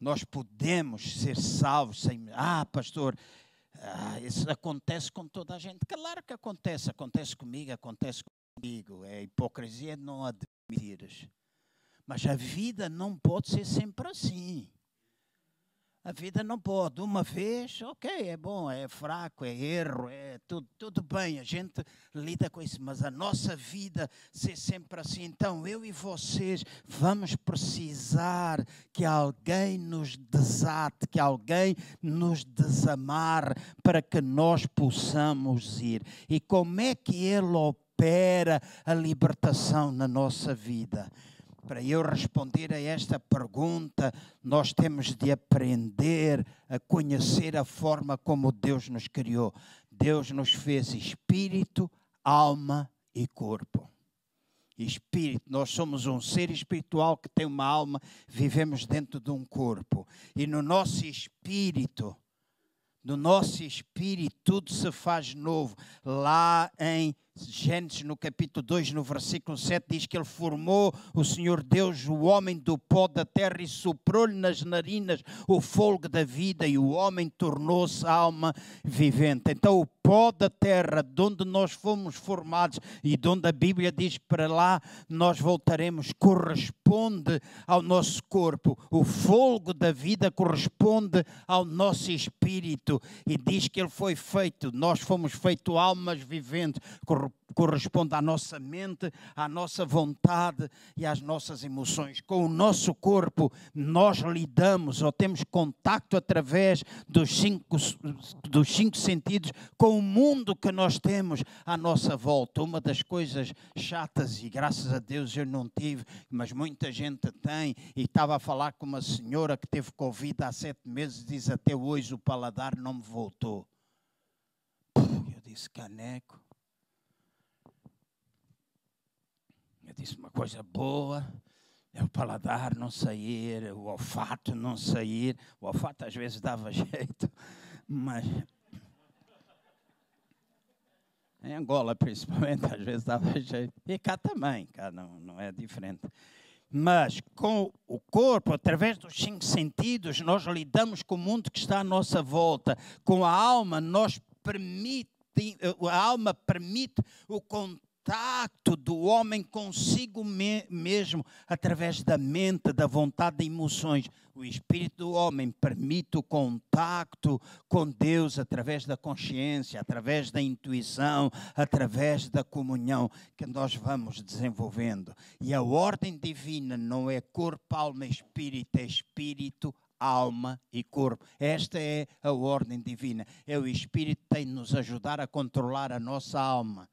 Nós podemos ser salvos sem. Ah, pastor, ah, isso acontece com toda a gente. Claro que acontece. Acontece comigo, acontece comigo. É hipocrisia não admitires. Mas a vida não pode ser sempre assim. A vida não pode. Uma vez, ok, é bom, é fraco, é erro, é tudo, tudo bem, a gente lida com isso, mas a nossa vida ser sempre assim. Então, eu e vocês vamos precisar que alguém nos desate, que alguém nos desamar para que nós possamos ir. E como é que ele opera a libertação na nossa vida? Para eu responder a esta pergunta, nós temos de aprender a conhecer a forma como Deus nos criou. Deus nos fez espírito, alma e corpo. Espírito, nós somos um ser espiritual que tem uma alma, vivemos dentro de um corpo. E no nosso espírito, no nosso espírito, tudo se faz novo. Lá em Gênesis, no capítulo 2, no versículo 7, diz que ele formou o Senhor Deus, o homem do pó da terra, e soprou-lhe nas narinas o fogo da vida, e o homem tornou-se alma vivente. Então, o pó da terra, de onde nós fomos formados e de onde a Bíblia diz que para lá nós voltaremos, corresponde ao nosso corpo. O fogo da vida corresponde ao nosso espírito, e diz que ele foi feito, nós fomos feitos almas viventes, corresponde à nossa mente, à nossa vontade e às nossas emoções. Com o nosso corpo, nós lidamos ou temos contato através dos cinco, dos cinco sentidos com o mundo que nós temos à nossa volta. Uma das coisas chatas, e graças a Deus eu não tive, mas muita gente tem, e estava a falar com uma senhora que teve Covid há sete meses, diz até hoje o paladar não me voltou. Eu disse, caneco. Eu disse uma coisa boa, é o paladar não sair, o olfato não sair. O olfato às vezes dava jeito, mas. Em Angola, principalmente, às vezes dava jeito. E cá também, cá não, não é diferente. Mas com o corpo, através dos cinco sentidos, nós lidamos com o mundo que está à nossa volta. Com a alma, nós permite, a alma permite o contato contato do homem consigo me mesmo através da mente, da vontade, de emoções. O espírito do homem permite o contato com Deus através da consciência, através da intuição, através da comunhão que nós vamos desenvolvendo. E a ordem divina não é corpo, alma espírito, é espírito, alma e corpo. Esta é a ordem divina. É o Espírito que tem de nos ajudar a controlar a nossa alma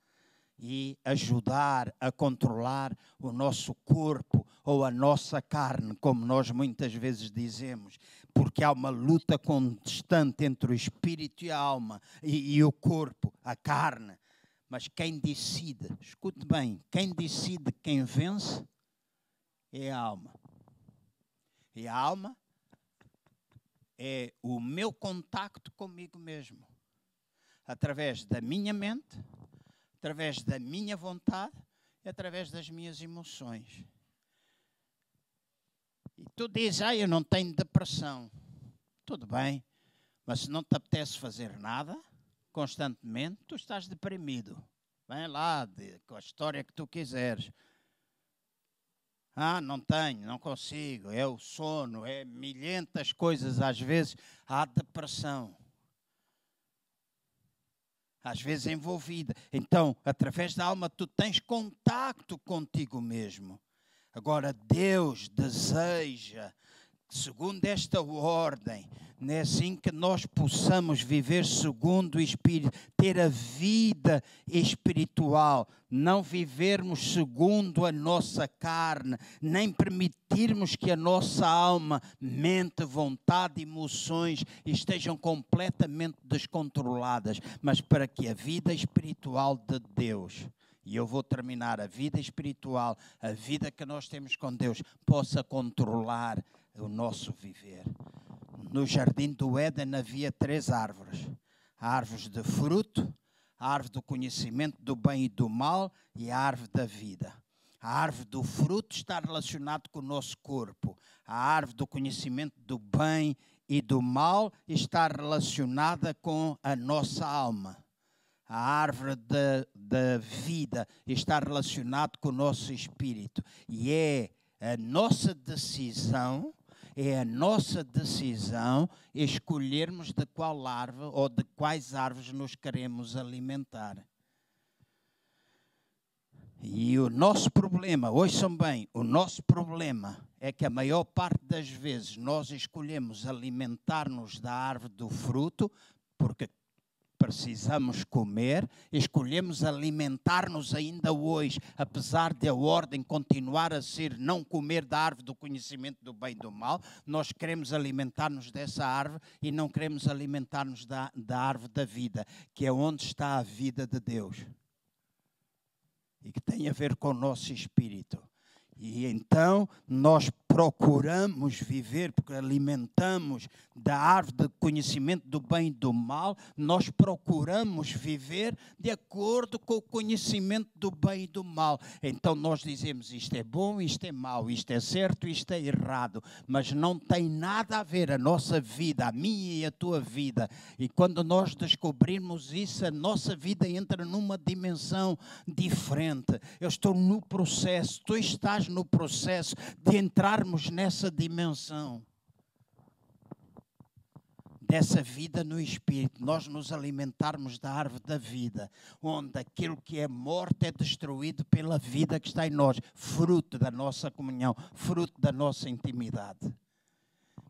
e ajudar a controlar o nosso corpo ou a nossa carne, como nós muitas vezes dizemos, porque há uma luta constante entre o espírito e a alma e, e o corpo, a carne. Mas quem decide, escute bem, quem decide quem vence é a alma. E a alma é o meu contacto comigo mesmo. Através da minha mente, através da minha vontade e através das minhas emoções. E tu dizes, ah, eu não tenho depressão. Tudo bem, mas se não te apetece fazer nada, constantemente, tu estás deprimido. Vem lá, de, com a história que tu quiseres. Ah, não tenho, não consigo, é o sono, é milhentas coisas, às vezes há depressão. Às vezes envolvida. Então, através da alma, tu tens contacto contigo mesmo. Agora, Deus deseja segundo esta ordem, não é assim que nós possamos viver segundo o Espírito, ter a vida espiritual, não vivermos segundo a nossa carne, nem permitirmos que a nossa alma, mente, vontade, emoções estejam completamente descontroladas, mas para que a vida espiritual de Deus e eu vou terminar a vida espiritual, a vida que nós temos com Deus, possa controlar o nosso viver. No jardim do Éden havia três árvores: a árvore de fruto, a árvore do conhecimento do bem e do mal e a árvore da vida. A árvore do fruto está relacionada com o nosso corpo. A árvore do conhecimento do bem e do mal está relacionada com a nossa alma. A árvore da vida está relacionada com o nosso espírito. E é a nossa decisão é a nossa decisão escolhermos de qual árvore ou de quais árvores nos queremos alimentar. E o nosso problema, ouçam bem, o nosso problema é que a maior parte das vezes nós escolhemos alimentar-nos da árvore do fruto porque precisamos comer, escolhemos alimentar-nos ainda hoje, apesar de a ordem continuar a ser não comer da árvore do conhecimento do bem e do mal, nós queremos alimentar-nos dessa árvore e não queremos alimentar-nos da, da árvore da vida, que é onde está a vida de Deus e que tem a ver com o nosso espírito. E então nós procuramos viver, porque alimentamos da árvore do conhecimento do bem e do mal, nós procuramos viver de acordo com o conhecimento do bem e do mal. Então nós dizemos isto é bom, isto é mau, isto é certo, isto é errado, mas não tem nada a ver a nossa vida, a minha e a tua vida. E quando nós descobrirmos isso, a nossa vida entra numa dimensão diferente. Eu estou no processo, tu estás no processo de entrar entrarmos nessa dimensão dessa vida no Espírito, nós nos alimentarmos da árvore da vida, onde aquilo que é morte é destruído pela vida que está em nós, fruto da nossa comunhão, fruto da nossa intimidade.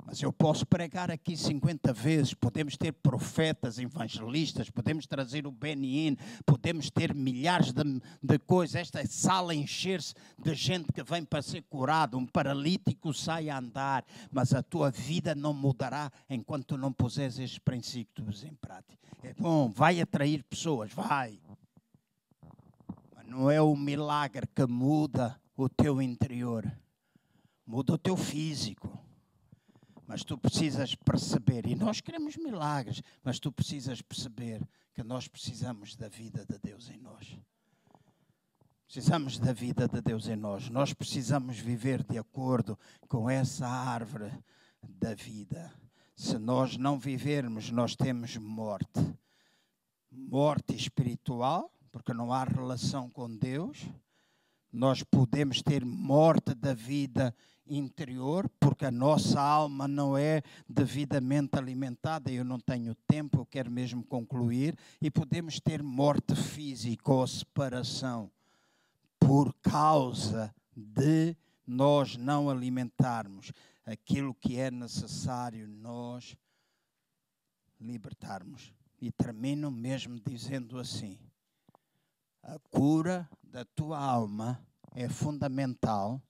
Mas eu posso pregar aqui 50 vezes, podemos ter profetas, evangelistas, podemos trazer o Benin, podemos ter milhares de, de coisas. Esta sala encher-se de gente que vem para ser curado, um paralítico sai a andar, mas a tua vida não mudará enquanto não puseres estes princípios em prática. É bom, vai atrair pessoas, vai. Mas não é o milagre que muda o teu interior, muda o teu físico mas tu precisas perceber, e nós queremos milagres, mas tu precisas perceber que nós precisamos da vida de Deus em nós. Precisamos da vida de Deus em nós. Nós precisamos viver de acordo com essa árvore da vida. Se nós não vivermos, nós temos morte. Morte espiritual, porque não há relação com Deus. Nós podemos ter morte da vida espiritual interior, porque a nossa alma não é devidamente alimentada. Eu não tenho tempo, eu quero mesmo concluir. E podemos ter morte física ou separação por causa de nós não alimentarmos aquilo que é necessário nós libertarmos. E termino mesmo dizendo assim: a cura da tua alma é fundamental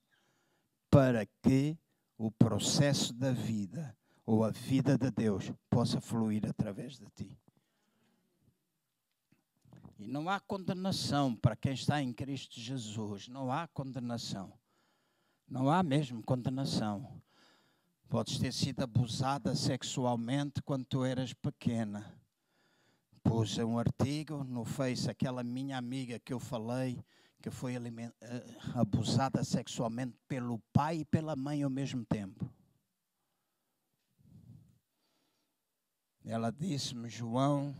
para que o processo da vida ou a vida de Deus possa fluir através de ti. E não há condenação para quem está em Cristo Jesus. Não há condenação. Não há mesmo condenação. Podes ter sido abusada sexualmente quando tu eras pequena. Pus um artigo no Face, aquela minha amiga que eu falei, que foi eh, abusada sexualmente pelo pai e pela mãe ao mesmo tempo. Ela disse-me, João,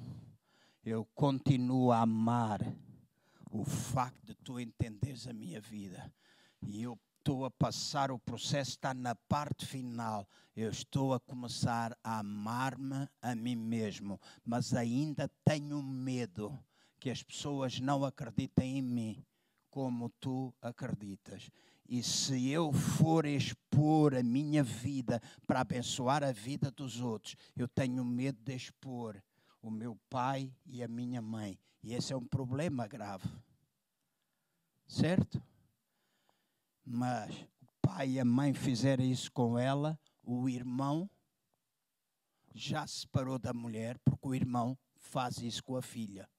eu continuo a amar o facto de tu entenderes a minha vida. E eu estou a passar, o processo está na parte final. Eu estou a começar a amar-me a mim mesmo, mas ainda tenho medo que as pessoas não acreditem em mim como tu acreditas. E se eu for expor a minha vida para abençoar a vida dos outros, eu tenho medo de expor o meu pai e a minha mãe. E esse é um problema grave. Certo? Mas o pai e a mãe fizeram isso com ela, o irmão já se separou da mulher, porque o irmão faz isso com a filha.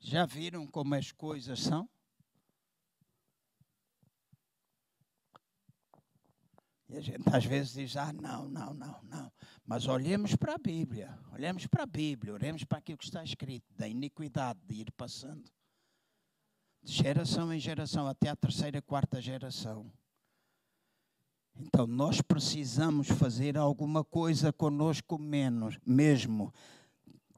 Já viram como as coisas são? E a gente às vezes diz: ah, não, não, não, não. Mas olhemos para a Bíblia, olhemos para a Bíblia, olhemos para aquilo que está escrito, da iniquidade de ir passando de geração em geração, até a terceira, quarta geração. Então nós precisamos fazer alguma coisa conosco menos, mesmo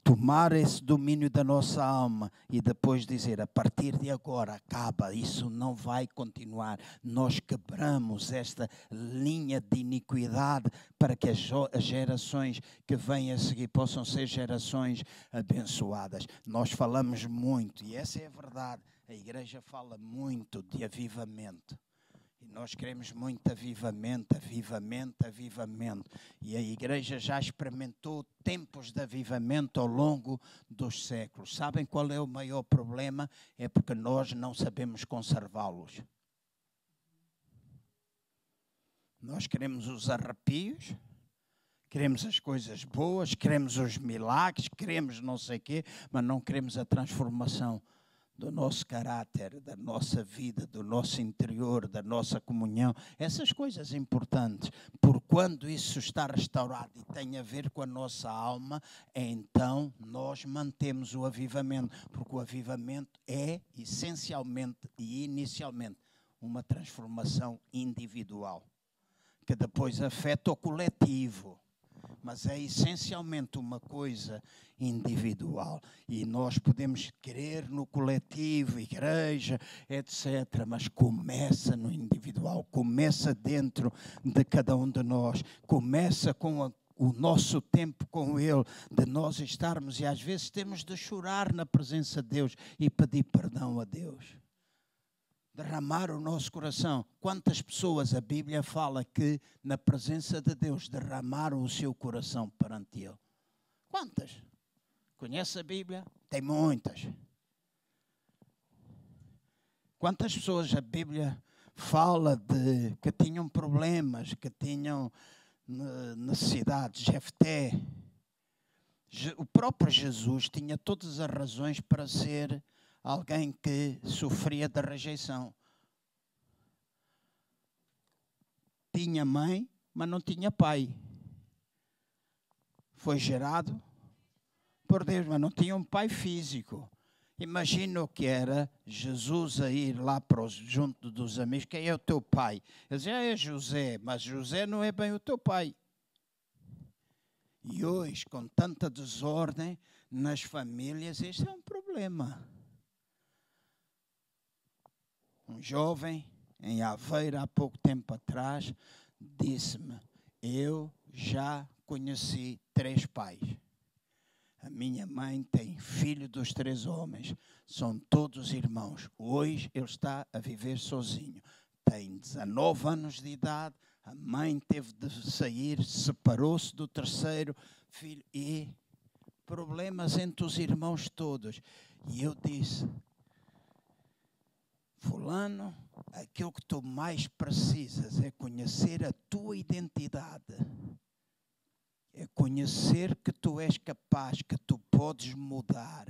tomar esse domínio da nossa alma e depois dizer a partir de agora acaba, isso não vai continuar. Nós quebramos esta linha de iniquidade para que as gerações que vêm a seguir possam ser gerações abençoadas. Nós falamos muito e essa é a verdade a igreja fala muito de avivamento. Nós queremos muito avivamento, avivamento, avivamento. E a igreja já experimentou tempos de avivamento ao longo dos séculos. Sabem qual é o maior problema? É porque nós não sabemos conservá-los. Nós queremos os arrepios, queremos as coisas boas, queremos os milagres, queremos não sei o quê, mas não queremos a transformação do nosso caráter, da nossa vida, do nosso interior, da nossa comunhão, essas coisas importantes. Por quando isso está restaurado e tem a ver com a nossa alma, então nós mantemos o avivamento, porque o avivamento é essencialmente e inicialmente uma transformação individual, que depois afeta o coletivo mas é essencialmente uma coisa individual. E nós podemos querer no coletivo, igreja, etc., mas começa no individual, começa dentro de cada um de nós, começa com a o nosso tempo com Ele, de nós estarmos, e às vezes temos de chorar na presença de Deus e pedir perdão a Deus derramar o nosso coração. Quantas pessoas a Bíblia fala que, na presença de Deus, derramaram o seu coração perante Ele? Quantas? Conhece a Bíblia? Tem muitas. Quantas pessoas a Bíblia fala de que tinham problemas, que tinham necessidades? Jefté. O próprio Jesus tinha todas as razões para ser alguém que sofria de rejeição. Tinha mãe, mas não tinha pai. Foi gerado por Deus, mas não tinha um pai físico. Imagina o que era Jesus a ir lá para os, junto dos amigos. Quem é o teu pai? Ele dizia, ah, é José, mas José não é bem o teu pai. E hoje, com tanta desordem nas famílias, este é um problema um jovem em Aveira, há pouco tempo atrás, disse-me: Eu já conheci três pais. A minha mãe tem filho dos três homens, são todos irmãos. Hoje ele está a viver sozinho. Tem 19 anos de idade, a mãe teve de sair, separou-se do terceiro filho e problemas entre os irmãos todos. E eu disse: Fulano, aquilo que tu mais precisas é conhecer a tua identidade é conhecer que tu és capaz, que tu podes mudar.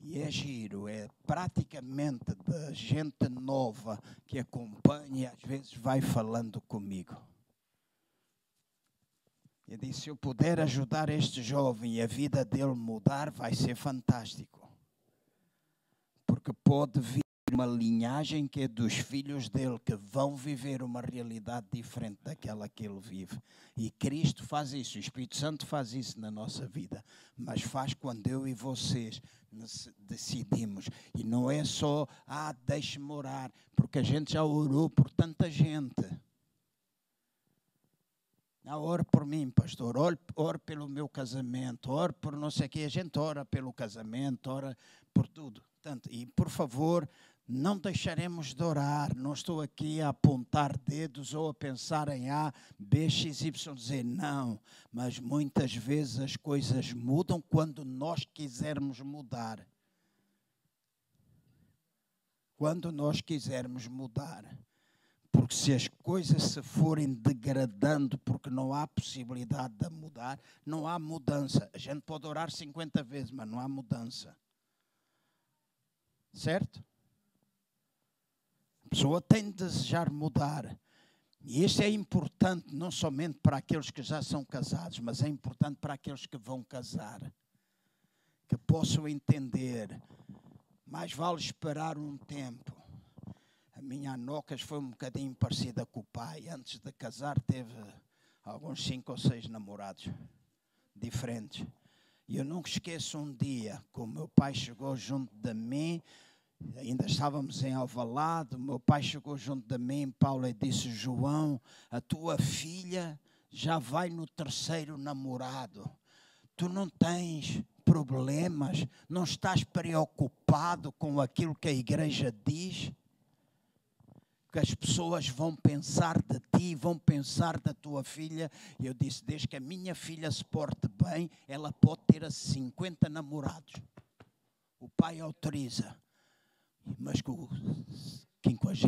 E é giro, é praticamente da gente nova que acompanha e às vezes vai falando comigo. Eu disse: se eu puder ajudar este jovem e a vida dele mudar, vai ser fantástico. Porque pode vir uma linhagem que é dos filhos dele, que vão viver uma realidade diferente daquela que ele vive. E Cristo faz isso, o Espírito Santo faz isso na nossa vida, mas faz quando eu e vocês decidimos. E não é só, ah, deixe-me orar, porque a gente já orou por tanta gente. Não, ore por mim, pastor, ore, ore pelo meu casamento, ore por não sei o quê. A gente ora pelo casamento, ora por tudo. Tanto, e por favor, não deixaremos de orar. Não estou aqui a apontar dedos ou a pensar em A, B, X, Y, Z. Não. Mas muitas vezes as coisas mudam quando nós quisermos mudar. Quando nós quisermos mudar. Porque se as coisas se forem degradando porque não há possibilidade de mudar, não há mudança. A gente pode orar 50 vezes, mas não há mudança. Certo? Pessoa tem de desejar mudar. E isto é importante não somente para aqueles que já são casados, mas é importante para aqueles que vão casar. Que possam entender. Mais vale esperar um tempo. A minha Anocas foi um bocadinho parecida com o pai. Antes de casar, teve alguns cinco ou seis namorados diferentes. E eu nunca esqueço um dia que o meu pai chegou junto de mim ainda estávamos em Alvalade, meu pai chegou junto de mim, Paulo, e disse, João, a tua filha já vai no terceiro namorado. Tu não tens problemas, não estás preocupado com aquilo que a igreja diz? Que as pessoas vão pensar de ti, vão pensar da tua filha. E eu disse: desde que a minha filha se porte bem, ela pode ter 50 namorados. O pai autoriza mas que o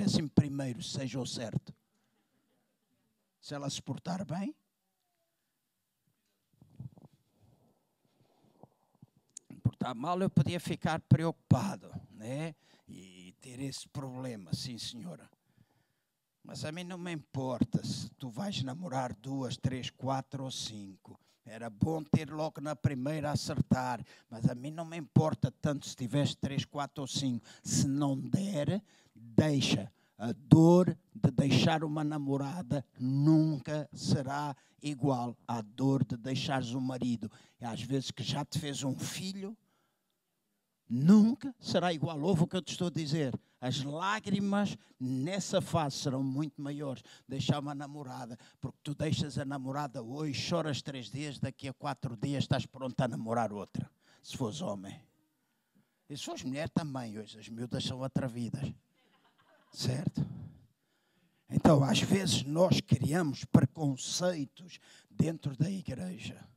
51 seja o certo. Se ela se portar bem, portar mal, eu podia ficar preocupado, né? E ter esse problema, sim, senhora. Mas a mim não me importa se tu vais namorar duas, três, quatro ou cinco. Era bom ter logo na primeira acertar, mas a mim não me importa tanto se tivesse três, quatro ou cinco. Se não der, deixa. A dor de deixar uma namorada nunca será igual à dor de deixares um marido. E às vezes que já te fez um filho, nunca será igual. Ouve o que eu te estou a dizer. As lágrimas nessa fase serão muito maiores. Deixar uma namorada, porque tu deixas a namorada hoje, choras três dias, daqui a quatro dias estás pronto a namorar outra. Se fores homem. E se fores mulher também, hoje as miúdas são atrevidas. Certo? Então, às vezes, nós criamos preconceitos dentro da igreja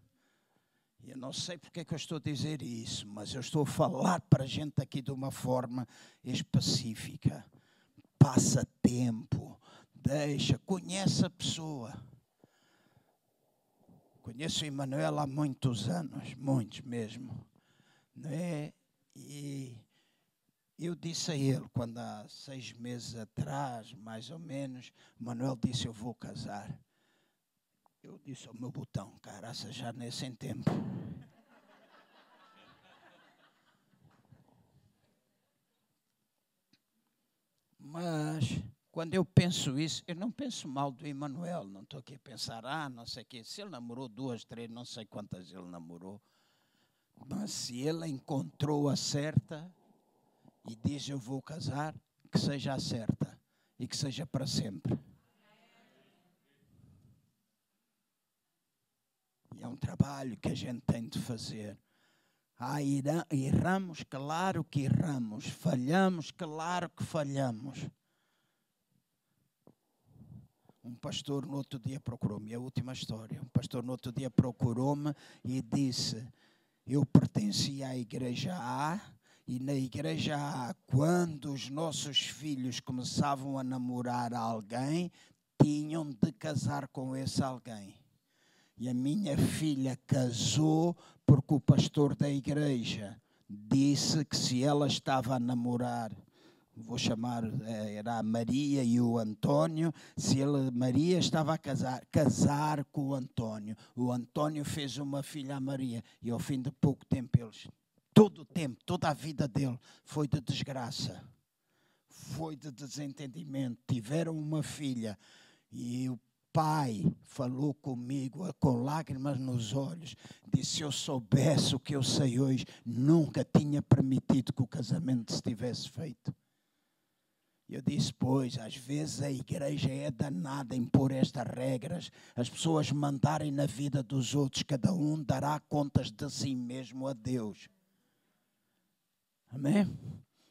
eu não sei porque é que eu estou a dizer isso, mas eu estou a falar para a gente aqui de uma forma específica. Passa tempo, deixa, conhece a pessoa. Conheço o Emanuel há muitos anos, muitos mesmo. Não é? E eu disse a ele, quando há seis meses atrás, mais ou menos, Manuel disse: Eu vou casar. Eu disse ao meu botão, caraça, já nesse sem tempo. Mas quando eu penso isso, eu não penso mal do Emanuel, não estou aqui a pensar, ah, não sei o quê. Se ele namorou duas, três, não sei quantas ele namorou. Mas se ele encontrou a certa e diz eu vou casar, que seja a certa e que seja para sempre. É um trabalho que a gente tem de fazer. Ah, erramos, claro que erramos. Falhamos, claro que falhamos. Um pastor no outro dia procurou-me, é a última história. Um pastor no outro dia procurou-me e disse: Eu pertencia à igreja A, e na igreja A, quando os nossos filhos começavam a namorar alguém, tinham de casar com esse alguém. E a minha filha casou porque o pastor da igreja disse que se ela estava a namorar, vou chamar, eh, era a Maria e o Antônio, se ele, Maria estava a casar, casar com o Antônio. O Antônio fez uma filha a Maria e ao fim de pouco tempo eles, todo o tempo, toda a vida dele foi de desgraça, foi de desentendimento. Tiveram uma filha e o pai falou comigo com lágrimas nos olhos. Disse: Se eu soubesse o que eu sei hoje, nunca tinha permitido que o casamento se tivesse feito. Eu disse, pois, às vezes a igreja é danada em pôr estas regras, as pessoas mandarem na vida dos outros, cada um dará contas de si mesmo a Deus. Amém?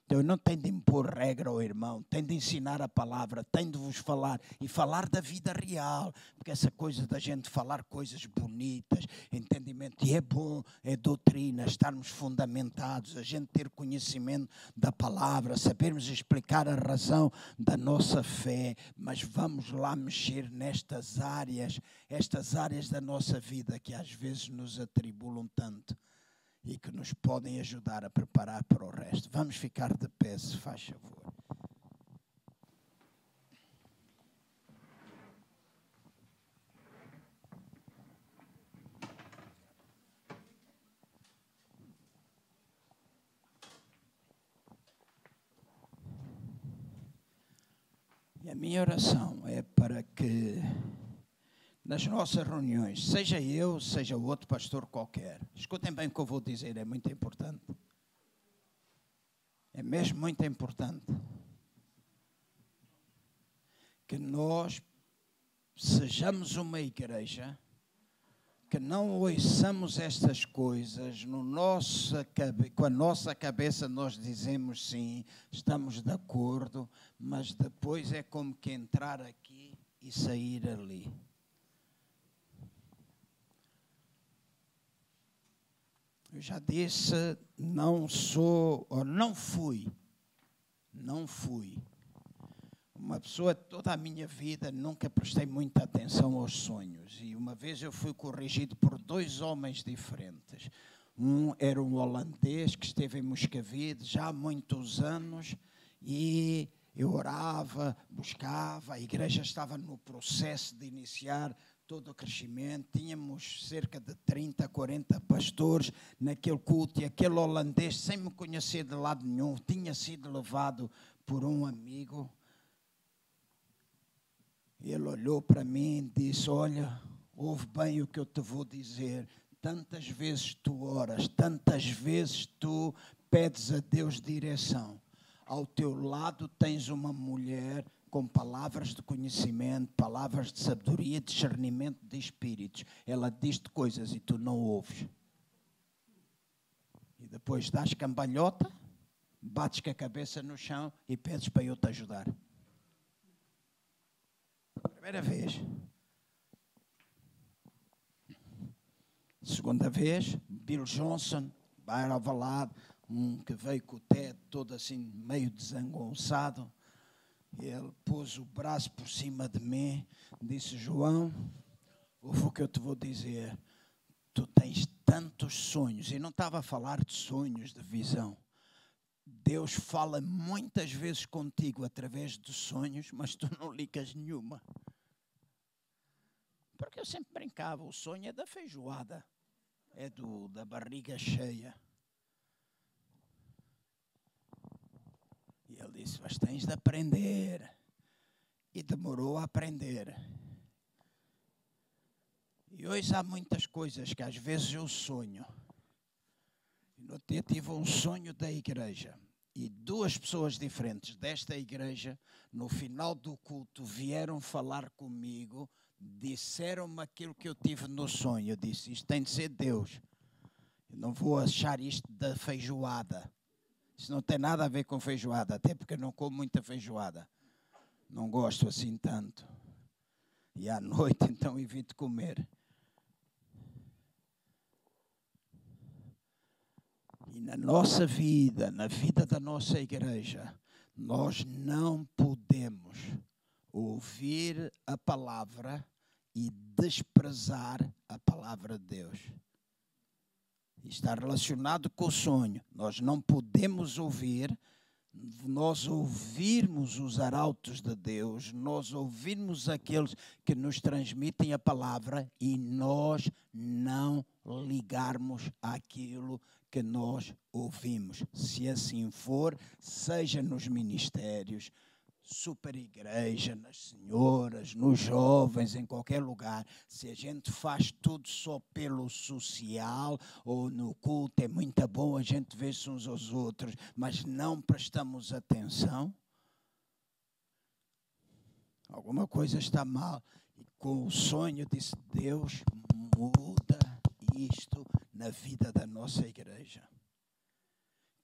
Então, não tenho de impor regra ao irmão, tenho de ensinar a palavra, tenho de vos falar e falar da vida real, porque essa coisa da gente falar coisas bonitas, entendimento, e é bom, é doutrina, estarmos fundamentados, a gente ter conhecimento da palavra, sabermos explicar a razão da nossa fé, mas vamos lá mexer nestas áreas, estas áreas da nossa vida que às vezes nos atribulam tanto e que nos podem ajudar a preparar para o resto. Vamos ficar de pé, se faz favor. E a minha oração é para que nas nossas reuniões, seja eu, seja outro pastor qualquer. Escutem bem o que eu vou dizer, é muito importante. É mesmo muito importante que nós sejamos uma igreja que não ouçamos estas coisas no nosso, com a nossa cabeça nós dizemos sim, estamos de acordo, mas depois é como que entrar aqui e sair ali. Eu já disse, não sou, ou não fui, não fui. Uma pessoa, toda a minha vida, nunca prestei muita atenção aos sonhos. E uma vez eu fui corrigido por dois homens diferentes. Um era um holandês que esteve em Moscavide já há muitos anos e eu orava, buscava, a igreja estava no processo de iniciar todo o crescimento. Tínhamos cerca de 30, 40 pastores naquele culto e aquele holandês, sem me conhecer de lado nenhum, tinha sido levado por um amigo. Ele olhou para mim e disse: Olha, ouve bem o que eu te vou dizer. Tantas vezes tu oras, tantas vezes tu pedes a Deus direção. Ao teu lado tens uma mulher com palavras de conhecimento, palavras de sabedoria, discernimento de espíritos. Ela diz-te coisas e tu não ouves. E depois dás cambalhota, bates com a cabeça no chão e pedes para eu te ajudar. Primeira vez. Segunda vez, Bill Johnson, vai ao lado, um que veio com o teto todo assim meio desangonçado ele pôs o braço por cima de mim, disse: João, ouve o que eu te vou dizer. Tu tens tantos sonhos, e não estava a falar de sonhos, de visão. Deus fala muitas vezes contigo através de sonhos, mas tu não ligas nenhuma. Porque eu sempre brincava, o sonho é da feijoada, é do, da barriga cheia. E ele disse: Mas tens de aprender. E demorou a aprender. E hoje há muitas coisas que às vezes eu sonho. No dia tive um sonho da igreja. E duas pessoas diferentes desta igreja, no final do culto, vieram falar comigo, disseram-me aquilo que eu tive no sonho. Eu disse: Isto tem de ser Deus. Eu não vou achar isto da feijoada. Isso não tem nada a ver com feijoada, até porque não como muita feijoada. Não gosto assim tanto. E à noite, então, evito comer. E na nossa vida, na vida da nossa igreja, nós não podemos ouvir a palavra e desprezar a palavra de Deus. Está relacionado com o sonho. Nós não podemos ouvir, nós ouvirmos os arautos de Deus, nós ouvirmos aqueles que nos transmitem a palavra e nós não ligarmos àquilo que nós ouvimos. Se assim for, seja nos ministérios, super igreja, nas senhoras, nos jovens, em qualquer lugar, se a gente faz tudo só pelo social ou no culto, é muito bom a gente ver-se uns aos outros, mas não prestamos atenção, alguma coisa está mal. E com o sonho disse Deus, muda isto na vida da nossa igreja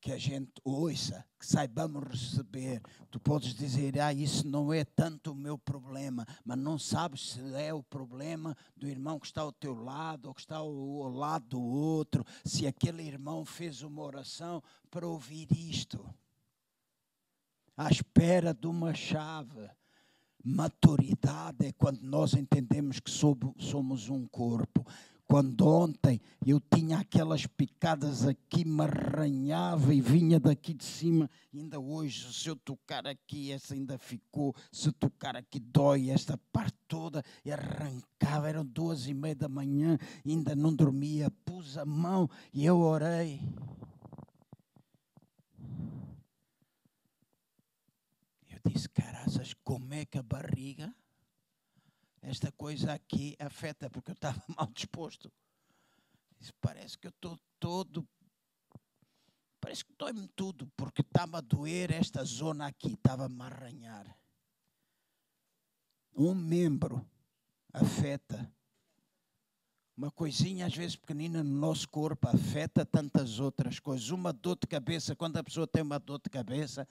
que a gente ouça, que saibamos receber. Tu podes dizer, ah, isso não é tanto o meu problema, mas não sabes se é o problema do irmão que está ao teu lado ou que está ao, lado do outro, se aquele irmão fez uma oração para ouvir isto. À espera de uma chave. Maturidade é quando nós entendemos que somos um corpo quando ontem eu tinha aquelas picadas aqui, me arranhava e vinha daqui de cima, ainda hoje, se eu tocar aqui, essa ainda ficou, se tocar aqui dói, esta parte toda, e arrancava, eram duas e meia da manhã, ainda não dormia, pus a mão e eu orei. Eu disse, caraças, como é que a barriga esta coisa aqui afeta, porque eu estava mal disposto. Isso parece que eu estou todo. Parece que dói-me tudo, porque estava a doer esta zona aqui, estava-me a arranhar. Um membro afeta. Uma coisinha, às vezes pequenina, no nosso corpo afeta tantas outras coisas. Uma dor de cabeça, quando a pessoa tem uma dor de cabeça,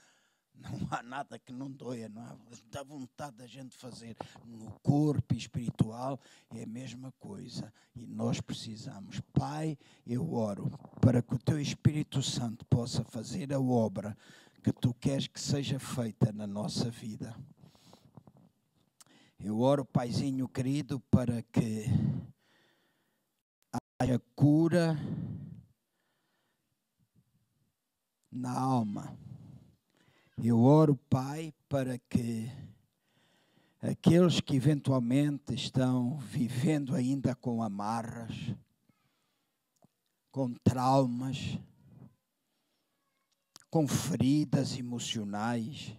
não há nada que não doia, não há, dá vontade da gente fazer. No corpo espiritual é a mesma coisa. E nós precisamos. Pai, eu oro para que o teu Espírito Santo possa fazer a obra que tu queres que seja feita na nossa vida. Eu oro, Paizinho querido, para que haja cura na alma eu oro, Pai, para que aqueles que eventualmente estão vivendo ainda com amarras, com traumas, com feridas emocionais,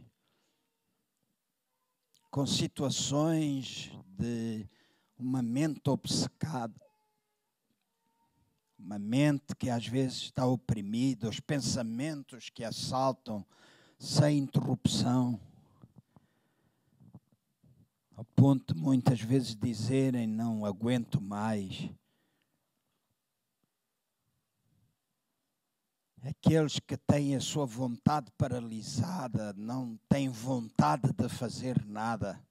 com situações de uma mente obcecada, uma mente que às vezes está oprimida, os pensamentos que assaltam sem interrupção, a ponto de muitas vezes dizerem: Não aguento mais. Aqueles que têm a sua vontade paralisada, não têm vontade de fazer nada.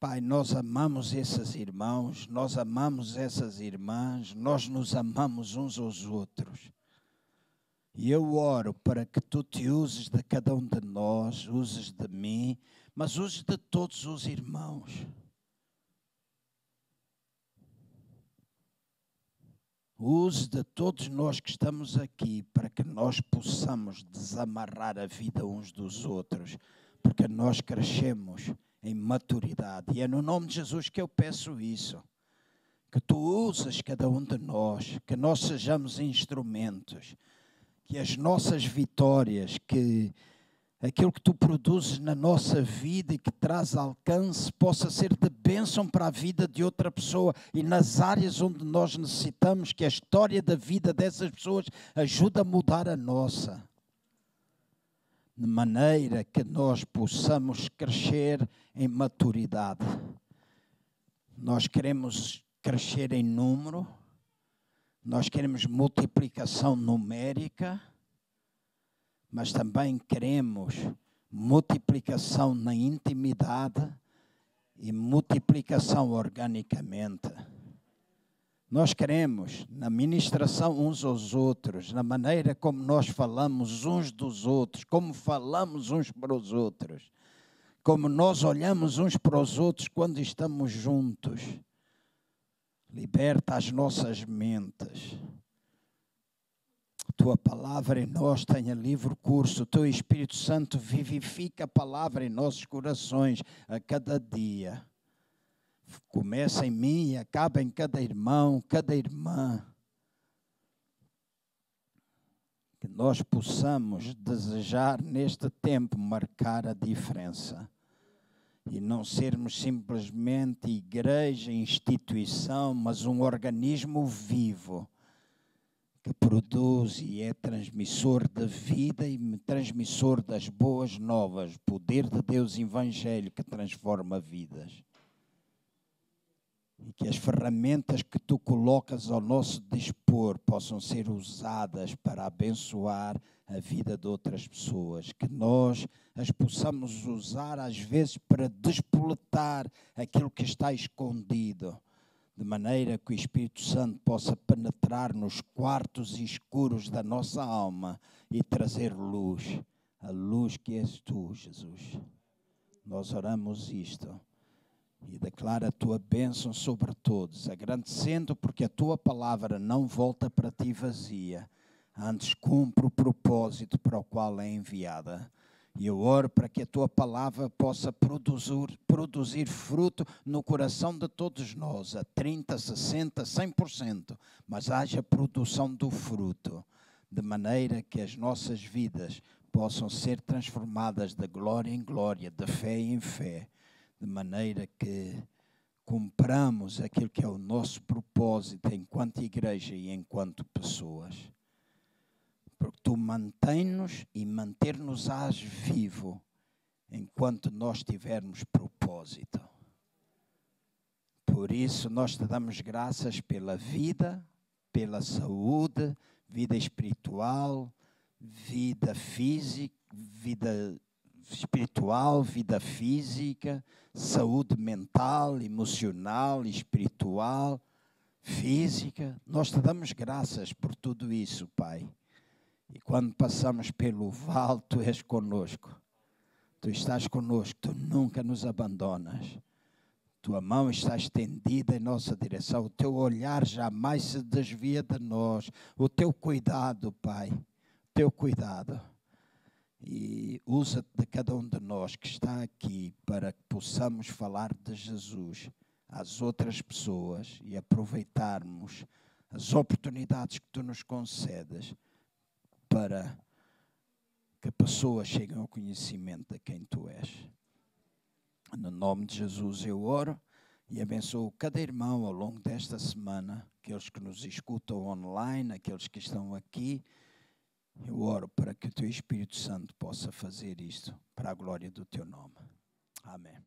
Pai, nós amamos esses irmãos, nós amamos essas irmãs, nós nos amamos uns aos outros. E eu oro para que tu te uses de cada um de nós, uses de mim, mas uses de todos os irmãos. Use de todos nós que estamos aqui para que nós possamos desamarrar a vida uns dos outros, porque nós crescemos em maturidade. E é no nome de Jesus que eu peço isso. Que tu uses cada um de nós, que nós sejamos instrumentos que as nossas vitórias, que aquilo que tu produzes na nossa vida e que traz alcance possa ser de bênção para a vida de outra pessoa e nas áreas onde nós necessitamos que a história da vida dessas pessoas ajude a mudar a nossa. De maneira que nós possamos crescer em maturidade. Nós queremos crescer em número nós queremos multiplicação numérica, mas também queremos multiplicação na intimidade e multiplicação organicamente. Nós queremos, na ministração uns aos outros, na maneira como nós falamos uns dos outros, como falamos uns para os outros, como nós olhamos uns para os outros quando estamos juntos. Liberta as nossas mentes. Tua palavra em nós tenha livre curso. Teu Espírito Santo vivifica a palavra em nossos corações a cada dia. Começa em mim e acaba em cada irmão, cada irmã. que nós possamos desejar neste tempo marcar a diferença e não sermos simplesmente igreja, instituição, mas um organismo vivo que produz e é transmissor da vida e transmissor das boas novas, poder de Deus evangelho que transforma vidas e que as ferramentas que tu colocas ao nosso dispor possam ser usadas para abençoar a vida de outras pessoas, que nós as possamos usar às vezes para despoletar aquilo que está escondido, de maneira que o Espírito Santo possa penetrar nos quartos escuros da nossa alma e trazer luz, a luz que és tu, Jesus. Nós oramos isto e declara a tua bênção sobre todos, agradecendo porque a tua palavra não volta para ti vazia, antes cumpre o propósito para o qual é enviada. E eu oro para que a tua palavra possa produzir, produzir fruto no coração de todos nós, a 30, 60, 100%, mas haja produção do fruto, de maneira que as nossas vidas possam ser transformadas de glória em glória, de fé em fé de maneira que cumpramos aquilo que é o nosso propósito enquanto igreja e enquanto pessoas. Porque tu mantém-nos e manter-nos-ás vivo enquanto nós tivermos propósito. Por isso nós te damos graças pela vida, pela saúde, vida espiritual, vida física, vida espiritual, vida física, saúde mental, emocional, espiritual, física. Nós te damos graças por tudo isso, Pai. E quando passamos pelo vale, tu és conosco. Tu estás conosco, tu nunca nos abandonas. Tua mão está estendida em nossa direção, o teu olhar jamais se desvia de nós. O teu cuidado, Pai, teu cuidado e usa de cada um de nós que está aqui para que possamos falar de Jesus às outras pessoas e aproveitarmos as oportunidades que tu nos concedes para que pessoas cheguem ao conhecimento de quem tu és. No nome de Jesus eu oro e abençoo cada irmão ao longo desta semana, aqueles que nos escutam online, aqueles que estão aqui. Eu oro para que o teu Espírito Santo possa fazer isto para a glória do teu nome. Amém.